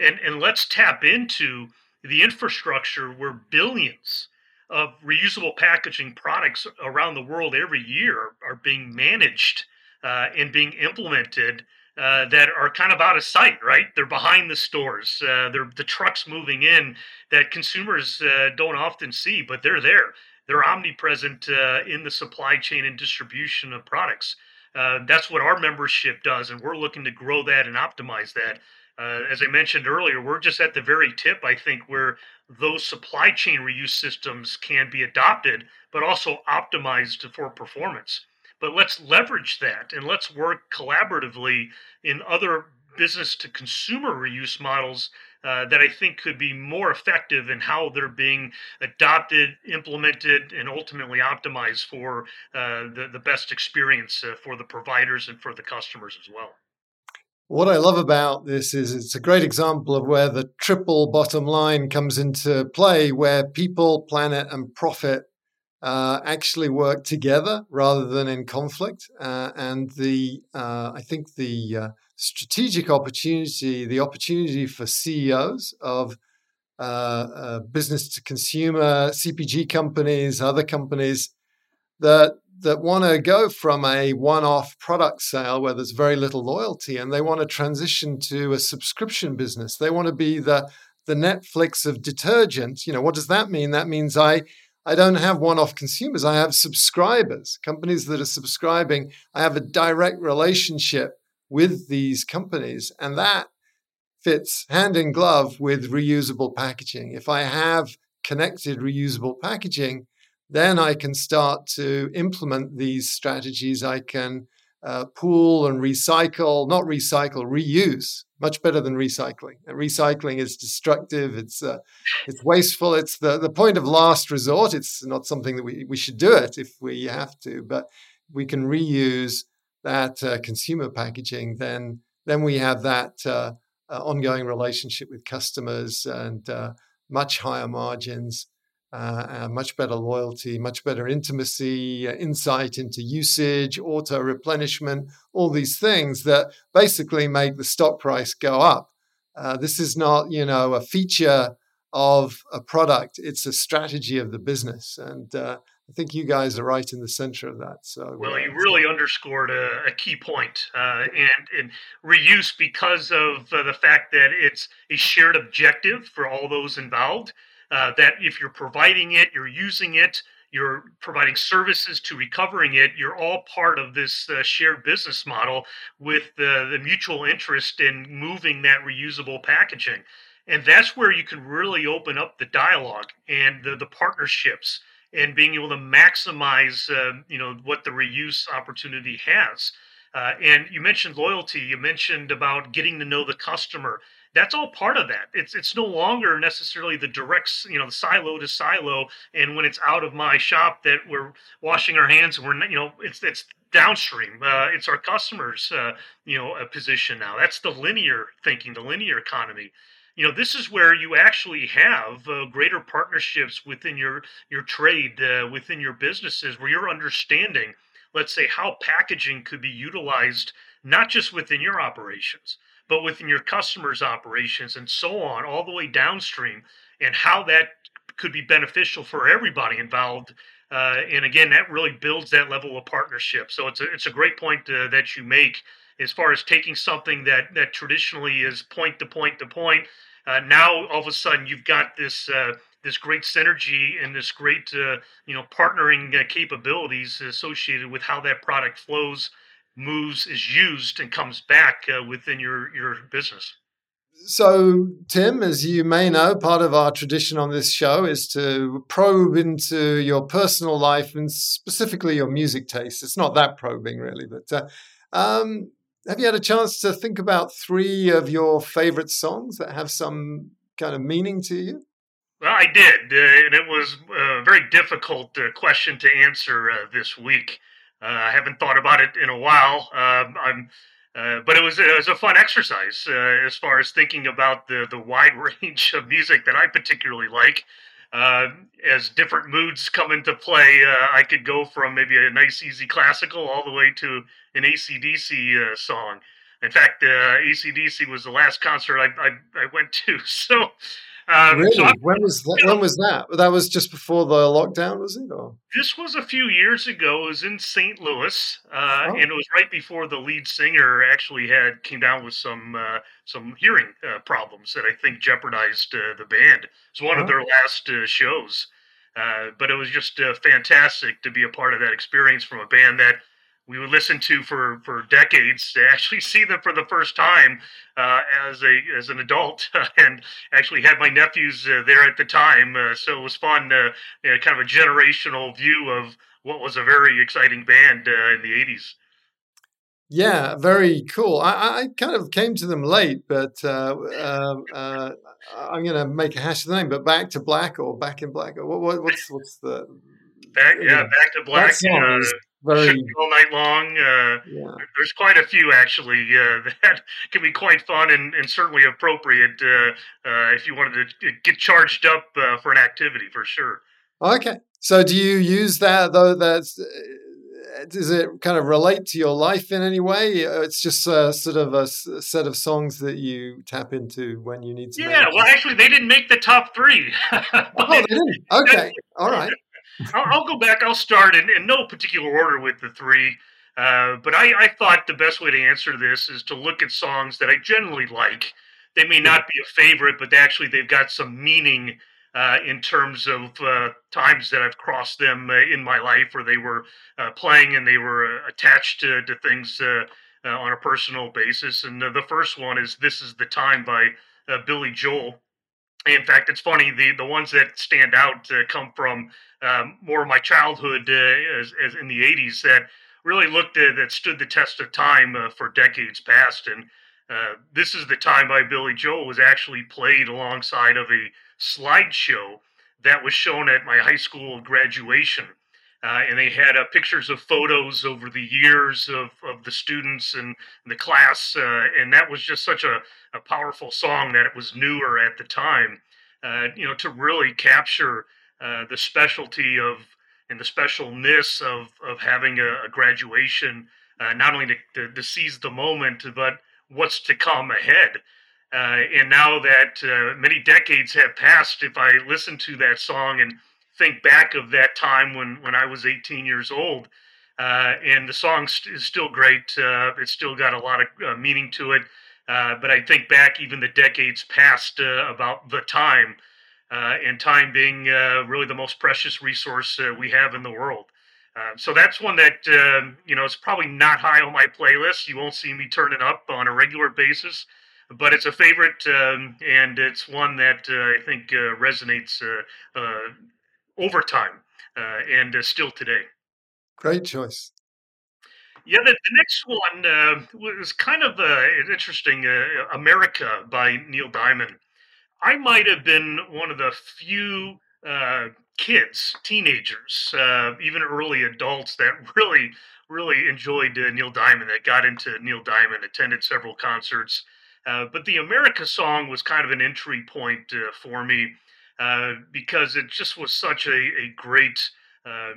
and and let's tap into the infrastructure where billions of reusable packaging products around the world every year are, being managed uh, and being implemented uh, that are kind of out of sight, right? They're behind the stores. Uh, they're the trucks moving in that consumers uh, don't often see, but they're there. They're omnipresent uh, in the supply chain and distribution of products. Uh, that's what our membership does, and we're looking to grow that and optimize that. as I mentioned earlier, we're just at the very tip, I think, where those supply chain reuse systems can be adopted, but also optimized for performance but let's leverage that and let's work collaboratively in other business to consumer reuse models uh, that I think could be more effective in how they're being adopted, implemented, and ultimately optimized for uh, the, the best experience uh, for the providers and for the customers as well. What I love about this is it's a great example of where the triple bottom line comes into play, where people, planet, and profit uh, actually work together rather than in conflict. Uh, and the uh, I think the uh, strategic opportunity, the opportunity for CEOs of uh, uh, business to consumer CPG companies, other companies that that want to go from a one-off product sale where there's very little loyalty, and they want to transition to a subscription business. They want to be the the Netflix of detergent. You know, what does that mean? That means I I don't have one off consumers. I have subscribers, companies that are subscribing. I have a direct relationship with these companies. And that fits hand in glove with reusable packaging. If I have connected reusable packaging, then I can start to implement these strategies. I can uh, pool and recycle, not recycle, reuse much better than recycling. And recycling is destructive. It's uh, it's wasteful. It's the the point of last resort. It's not something that we we should do it if we have to, but we can reuse that uh, consumer packaging. Then then we have that uh, uh ongoing relationship with customers and uh, much higher margins. Uh, much better loyalty, much better intimacy, uh, insight into usage, auto replenishment, all these things that basically make the stock price go up. Uh, this is not, you know, a feature of a product; it's a strategy of the business, and uh, I think you guys are right in the center of that. So, well, you really underscored a, a key point, uh, and, and reuse because of uh, the fact that it's a shared objective for all those involved. Uh, that if you're providing it, you're using it, you're providing services to recovering it, you're all part of this uh, shared business model with the, the mutual interest in moving that reusable packaging. And that's where you can really open up the dialogue and the, the partnerships and being able to maximize, uh, you know, what the reuse opportunity has. Uh, and you mentioned loyalty. You mentioned about getting to know the customer. That's all part of that. It's it's no longer necessarily the direct, you know, the silo to silo. And when it's out of my shop, that we're washing our hands and we're, you know, it's it's downstream. Uh, it's our customers, uh, you know, a position now. That's the linear thinking, the linear economy you know this is where you actually have uh, greater partnerships within your your trade uh, within your businesses where you're understanding let's say how packaging could be utilized not just within your operations but within your customers operations and so on all the way downstream and how that could be beneficial for everybody involved uh, and again that really builds that level of partnership. So it's a, it's a great point uh, that you make as far as taking something that that traditionally is point to point to point. Uh, now all of a sudden you've got this uh, this great synergy and this great uh, you know partnering uh, capabilities associated with how that product flows, moves, is used, and comes back uh, within your your business. So, Tim, as you may know, part of our tradition on this show is to probe into your personal life and specifically your music taste. It's not that probing, really, but uh, um, have you had a chance to think about three of your favorite songs that have some kind of meaning to you? Well, I did, uh, and it was a very difficult uh, question to answer uh, this week. Uh, I haven't thought about it in a while. Um, I'm, uh, but it was it was a fun exercise uh, as far as thinking about the the wide [LAUGHS] range of music that I particularly like. as different moods come into play, I could go from maybe a nice, easy classical all the way to an ACDC uh, song. In fact, uh, ACDC was the last concert I, I, I went to. [LAUGHS] So, um, really, so when was that? When was that? That was just before the lockdown, was it? Or? This was a few years ago. It was in St. Louis, uh, oh. and it was right before the lead singer actually had came down with some uh, some hearing uh, problems that I think jeopardized uh, the band. It was one oh. of their last uh, shows, uh, but it was just fantastic to be a part of that experience from a band that we would listen to for for decades to actually see them for the first time uh, as a as an adult [LAUGHS] and actually had my nephews uh, there at the time uh, so it was fun uh, you know, kind of a generational view of what was a very exciting band uh, in the 80s yeah very cool. I, I kind of came to them late but uh, um, i'm going to make a hash of the name but back to black or back in black or what, what's what's the back yeah back to black very all night long. Uh, yeah. There's quite a few actually uh, [LAUGHS] that can be quite fun and, and certainly appropriate uh, uh if you wanted to get charged up uh, for an activity for sure. Okay, so do you use that though? That's does it kind of relate to your life in any way? It's just a, sort of a set of songs that you tap into when you need to. Yeah, well, actually, they didn't make the top three. [LAUGHS] oh, they didn't. Okay, all right. I'll, I'll, go back. I'll start in, in no particular order with the three. Uh, but I, I, thought the best way to answer this is to look at songs that I generally like. They may not be a favorite, but actually they've got some meaning uh, in terms of uh, times that I've crossed them uh, in my life, where they were uh, playing and they were uh, attached to, to things on a personal basis. And the first one is "This Is the Time" by Billy Joel. In fact, it's funny the the ones that stand out come from um, more of my childhood uh, as, as, in the 80s that really looked at that stood the test of time uh, for decades past. And uh, this is the time by Billy Joel was actually played alongside of a slideshow that was shown at my high school graduation. Uh, and they had uh, pictures of photos over the years of, of the students and the class. Uh, and that was just such a, a, powerful song that it was newer at the time, you know, to really capture uh, the specialty of and the specialness of of having a, a graduation, uh, not only to, to, to, seize the moment, but what's to come ahead. Uh, and now that uh, many decades have passed, if I listen to that song and think back of that time when when I was 18 years old, uh, and the song st- is still great. Uh, it's still got a lot of uh, meaning to it. Uh, but I think back even the decades past uh, about the time, uh, and time being really the most precious resource we have in the world. so that's one that um, you know is probably not high on my playlist. You won't see me turn it up on a regular basis, but it's a favorite, um, and it's one that I think resonates over time and still today. Great choice. Yeah, the, the next one uh, was kind of uh, interesting. Uh, America by Neil Diamond. I might have been one of the few uh, kids, teenagers, uh, even early adults that [LAUGHS] really, really enjoyed uh, Neil Diamond. That got into Neil Diamond, attended several concerts. but the America song was kind of an entry point for me because it just was such a, a great uh,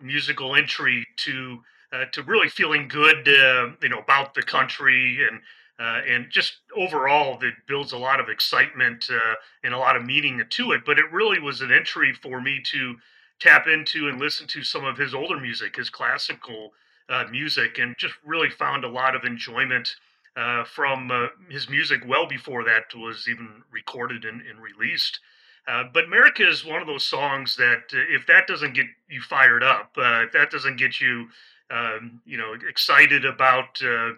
musical entry to uh, to really feeling good, uh, you know, about the country and uh, and just overall that builds a lot of excitement uh, and a lot of meaning to it. But it really was an entry for me to tap into and listen to some of his older music, his classical uh, music, and just really found a lot of enjoyment from his music well before that was even recorded and, and released. Uh, but America is one of those songs that uh, if that doesn't get you fired up, uh, if that doesn't get you, um, you know, excited about uh, uh,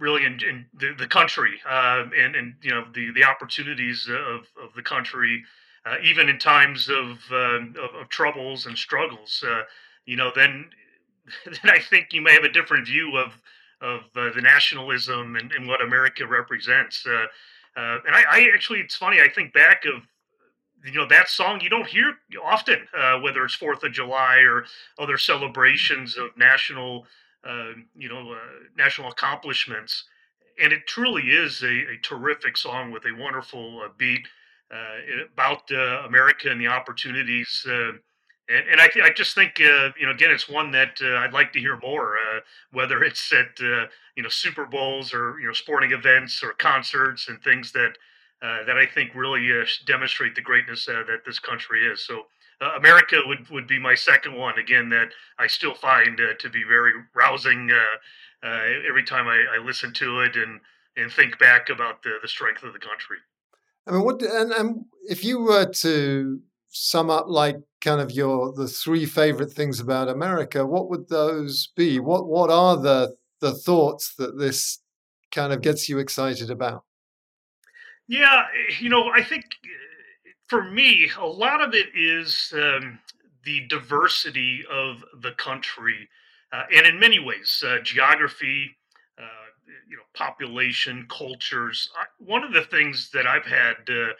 really in, in the, the, country and and you know the the opportunities of of the country, even in times of, um, of, of troubles and struggles, you know, then [LAUGHS] then I think you may have a different view of of the nationalism and, and, what America represents. and I, I actually, it's funny. I think back of you know that song you don't hear often, uh, whether it's Fourth of July or other celebrations of national, uh, you know, uh, national accomplishments. And it truly is a, a terrific song with a wonderful uh, beat uh, about uh, America and the opportunities. and, and I, th- I just think, you know, again, it's one that I'd like to hear more, whether it's at, you know, Super Bowls or, you know, sporting events or concerts and things that uh, that I think really uh, demonstrate the greatness uh, that this country is. So uh, America would, would be my second one again that I still find uh, to be very rousing every time I, I, listen to it and and think back about the, the strength of the country. I mean, what and, and if you were to sum up like kind of your the three favorite things about America, what would those be? What what are the the thoughts that this kind of gets you excited about? Yeah, eh, you know, I think eh, for me, a lot of it is um, the diversity of the country, uh, and in many ways, uh, geography, uh, you know, population, cultures. I, one of the things that I've had uh,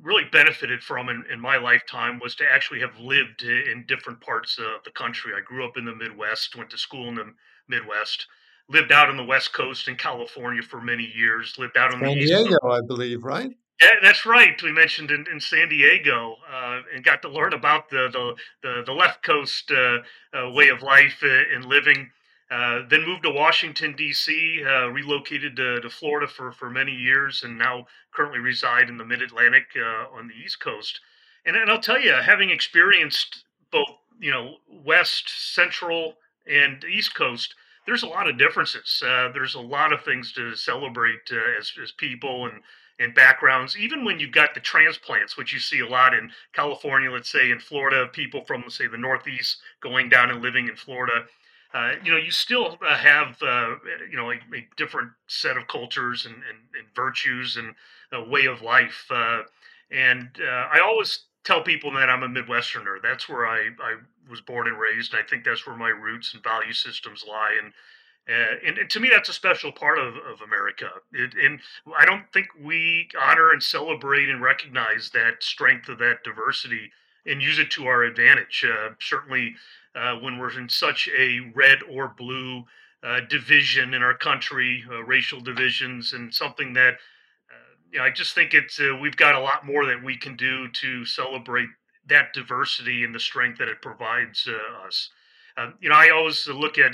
really benefited from in, in, my lifetime was to actually have lived in different parts of the country. I grew up in the Midwest, went to school in the Midwest lived out on the West Coast in California for many years. Lived out on San the Diego, I believe, right? Yeah, that's right. We mentioned in, in San Diego uh, and got to learn about the the the, the left coast uh, uh, way of life uh, and living. Uh, then moved to Washington D.C., uh, relocated to, to, Florida for, for many years, and now currently reside in the Mid Atlantic on the East Coast. And, and I'll tell you, having experienced both, you know, West, Central, and East Coast, there's a lot of differences. Uh, there's a lot of things to celebrate uh, as, as people and and backgrounds. Even when you've got the transplants, which you see a lot in California, let's say in Florida, people from say the Northeast going down and living in Florida. Uh, you know, you still uh, have uh, you know a, a, different set of cultures and, and, and virtues and a way of life. Uh, and I always tell people that I'm a Midwesterner. That's where I, I was born and raised. And I think that's where my roots and value systems lie. And uh, and, and, to me, that's a special part of, of America. It, and I don't think we honor and celebrate and recognize that strength of that diversity and use it to our advantage. Uh, certainly, uh, when we're in such a red or blue uh, division in our country, uh, racial divisions, and something that you know, I just think it's uh, we've got a lot more that we can do to celebrate that diversity and the strength that it provides uh, us. Um, you know, I always look at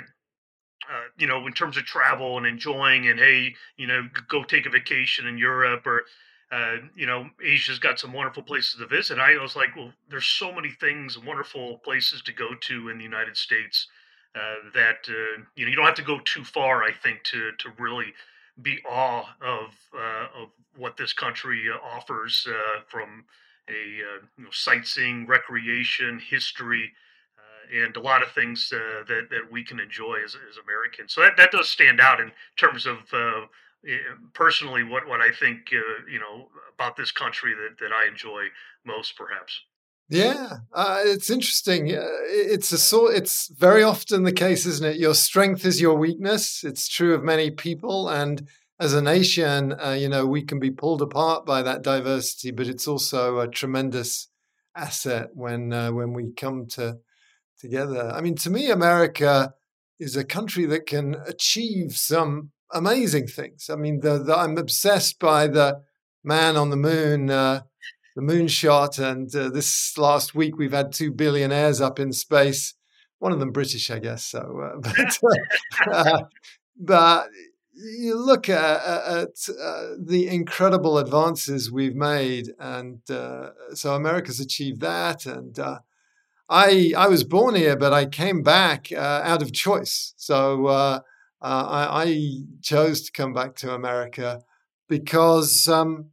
uh, you know, in terms of travel and enjoying, and hey, you know, go take a vacation in Europe or, uh, you know, Asia's got some wonderful places to visit. I was like, well, there's so many things, wonderful places to go to in the United States uh, that uh, you know you don't have to go too far. I think to to really be awe of uh, of what this country offers from a you know, sightseeing, recreation, history and a lot of things uh, that that we can enjoy as, as Americans. So that, that does stand out in terms of uh, personally what what I think uh, you know about this country that that I enjoy most, perhaps. Yeah, uh, it's interesting. It's a sort. It's very often the case, isn't it? Your strength is your weakness. It's true of many people, and as a nation, uh, you know, we can be pulled apart by that diversity, but it's also a tremendous asset when uh, when we come to together. I mean, to me, America is a country that can achieve some amazing things. I mean, the, the, I'm obsessed by the man on the moon, uh, the moonshot, and uh, this last week we've had two billionaires up in space. One of them British, I guess. So, uh, [LAUGHS] but, uh, but you look at, at uh, the incredible advances we've made, and uh, so America's achieved that, and I I was born here, but I came back uh, out of choice. So uh, uh, I, I, chose to come back to America because um,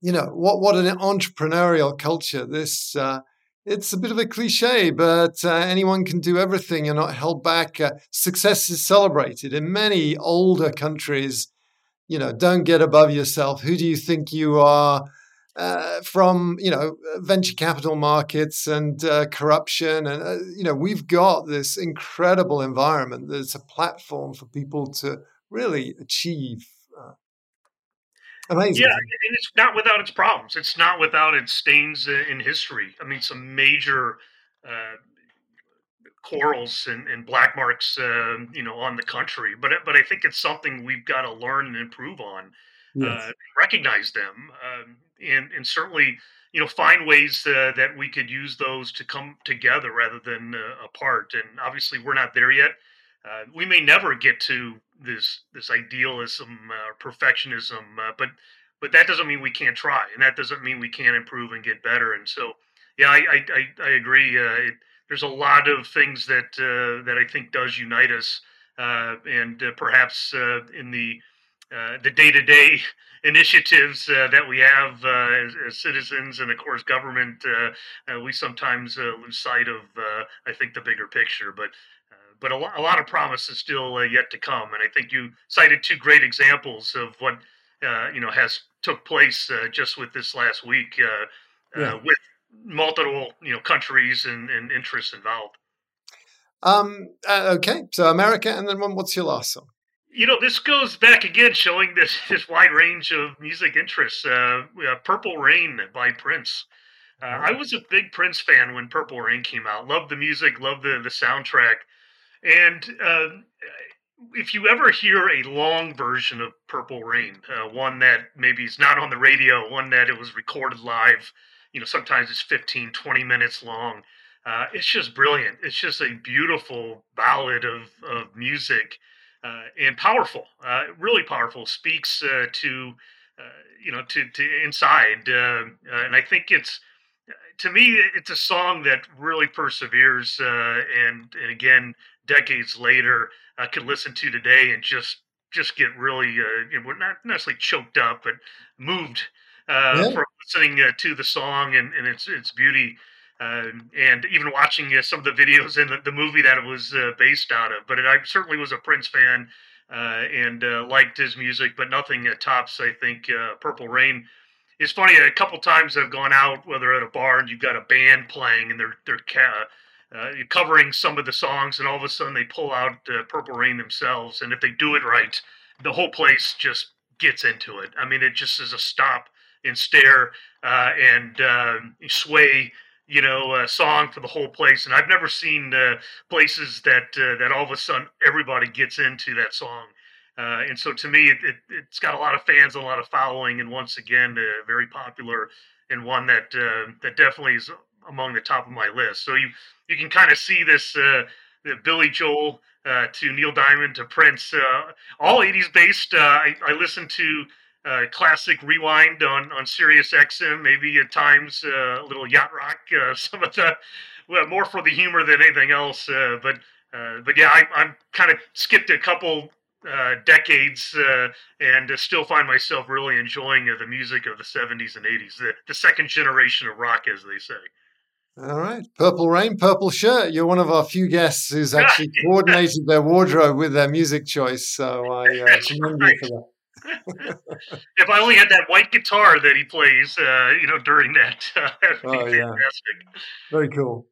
you know what what an entrepreneurial culture. This uh, it's a bit of a cliche, but uh, anyone can do everything. You're not held back. Uh, success is celebrated in many older countries. You know, don't get above yourself. Who do you think you are? uh, from you know venture capital markets and uh, corruption, and uh, you know we've got this incredible environment that's a platform for people to really achieve. Uh, amazing. Yeah, and it's not without its problems. It's not without its stains in history. I mean, some major uh, quarrels and, and, black marks, uh, you know, on the country. But but I think it's something we've got to learn and improve on. Yes. Uh, recognize them. Um, and and certainly you know find ways uh, that we could use those to come together rather than uh, apart and obviously we're not there yet uh, we may never get to this this idealism uh, perfectionism uh, but but that doesn't mean we can't try and that doesn't mean we can't improve and get better and so yeah i i, I, I agree uh, it, there's a lot of things that that i think does unite us and perhaps in the uh, the day-to-day [LAUGHS] initiatives uh, that we have uh, as, as, citizens and of course government we sometimes lose sight of i think the bigger picture but but a, lo- a lot of promise is still yet to come and i think you cited two great examples of what you know has took place just with this last week yeah. with multiple you know countries and, and interests involved um okay so america and then what's your last song you know, this goes back again, showing this [LAUGHS] this wide range of music interests. Uh, uh, Purple Rain by Prince. Uh, I was a big Prince fan when Purple Rain came out. Loved the music, loved the the soundtrack, and uh, if you ever hear a long version of Purple Rain, uh, one that maybe is not on the radio, one that it was recorded live, you know, sometimes it's 15, 20 minutes long. Uh, it's just brilliant. It's just a beautiful ballad of, of music uh, and powerful, uh, really powerful. Speaks uh, to you know to to inside, and I think it's to me it's a song that really perseveres, and and again decades later I could listen to today and just just get really uh, you know, not necessarily choked up, but moved uh, yeah. from listening uh, to the song and, and its its beauty. Um, and even watching uh, some of the videos in the, the movie that it was uh, based out of. But it, I certainly was a Prince fan uh, and uh, liked his music, but nothing tops, I think, uh, Purple Rain. It's funny, a couple times I've gone out, whether at a bar and you've got a band playing and they're, they're ca- uh, covering some of the songs, and all of a sudden they pull out Purple Rain themselves. And if they do it right, the whole place just gets into it. I mean, it just is a stop and stare and um, sway you know, song for the whole place. And I've never seen uh, places that uh, that all of a sudden everybody gets into that song. Uh, and so to me, it, it, has got a lot of fans, a lot of following, and once again, uh, very popular, and one that uh, that definitely is among the top of my list. So you you can kind of see this uh, Billy Joel uh, to Neil Diamond to Prince, uh, all 80s based. Uh, I, I listen to uh, classic rewind on on Sirius XM, maybe at times uh, a little yacht rock, [LAUGHS] some of the well, more for the humor than anything else. but but yeah, I, I'm kind of skipped a couple uh, decades uh, and uh, still find myself really enjoying the music of the 70s and 80s, the, the second generation of rock, as they say. All right. Purple Rain, Purple Shirt. You're one of our few guests who's actually [LAUGHS] coordinated their wardrobe with their music choice. So I uh, [LAUGHS] commend right. you for that. [LAUGHS] if I only had that white guitar that he plays, uh, you know, during that, uh, that would oh, be fantastic. Yeah. Very cool.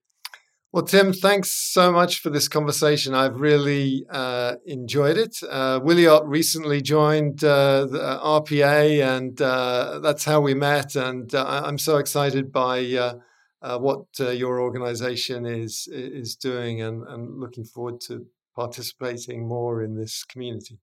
Well, Tim, thanks so much for this conversation. I've really uh, enjoyed it. Uh, Wiliot recently joined uh, the RPA, and uh, that's how we met. And uh, I'm so excited by uh, what your organization is is doing, and, and looking forward to participating more in this community.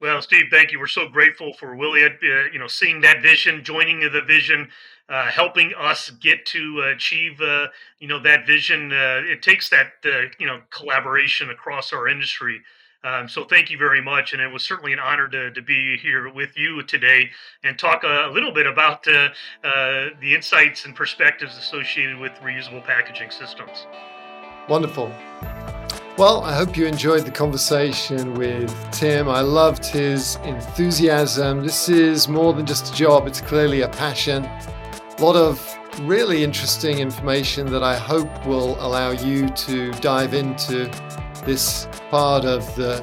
Well, Steve, thank you. We're so grateful for Wiliot, uh, you know, seeing that vision, joining the vision, uh, helping us get to achieve, uh, you know, that vision. Uh, it takes that, uh, you know, collaboration across our industry. Um, so thank you very much, and it was certainly an honor to, to be here with you today and talk a, little bit about uh, the insights and perspectives associated with reusable packaging systems. Wonderful. Well, I hope you enjoyed the conversation with Tim. I loved his enthusiasm. This is more than just a job, it's clearly a passion. A lot of really interesting information that I hope will allow you to dive into this part of the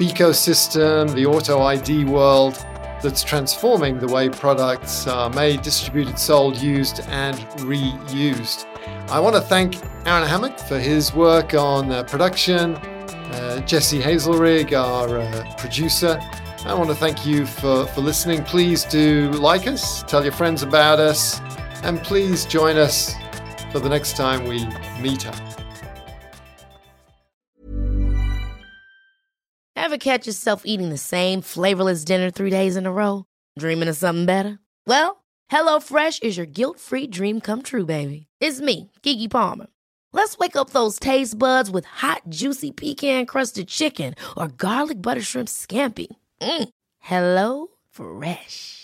ecosystem, the auto ID world that's transforming the way products are made, distributed, sold, used, and reused. I want to thank Aaron Hammock for his work on uh, production, uh, Jesse Hazelrig, our uh, producer. I want to thank you for, for listening. Please do like us, tell your friends about us, and please join us for the next time we meet up. Ever catch yourself eating the same flavorless dinner three days in a row? Dreaming of something better? Well, HelloFresh is your guilt free dream come true, baby. It's me, Keke Palmer. Let's wake up those taste buds with hot, juicy pecan crusted chicken or garlic butter shrimp scampi. Mm. Hello Fresh.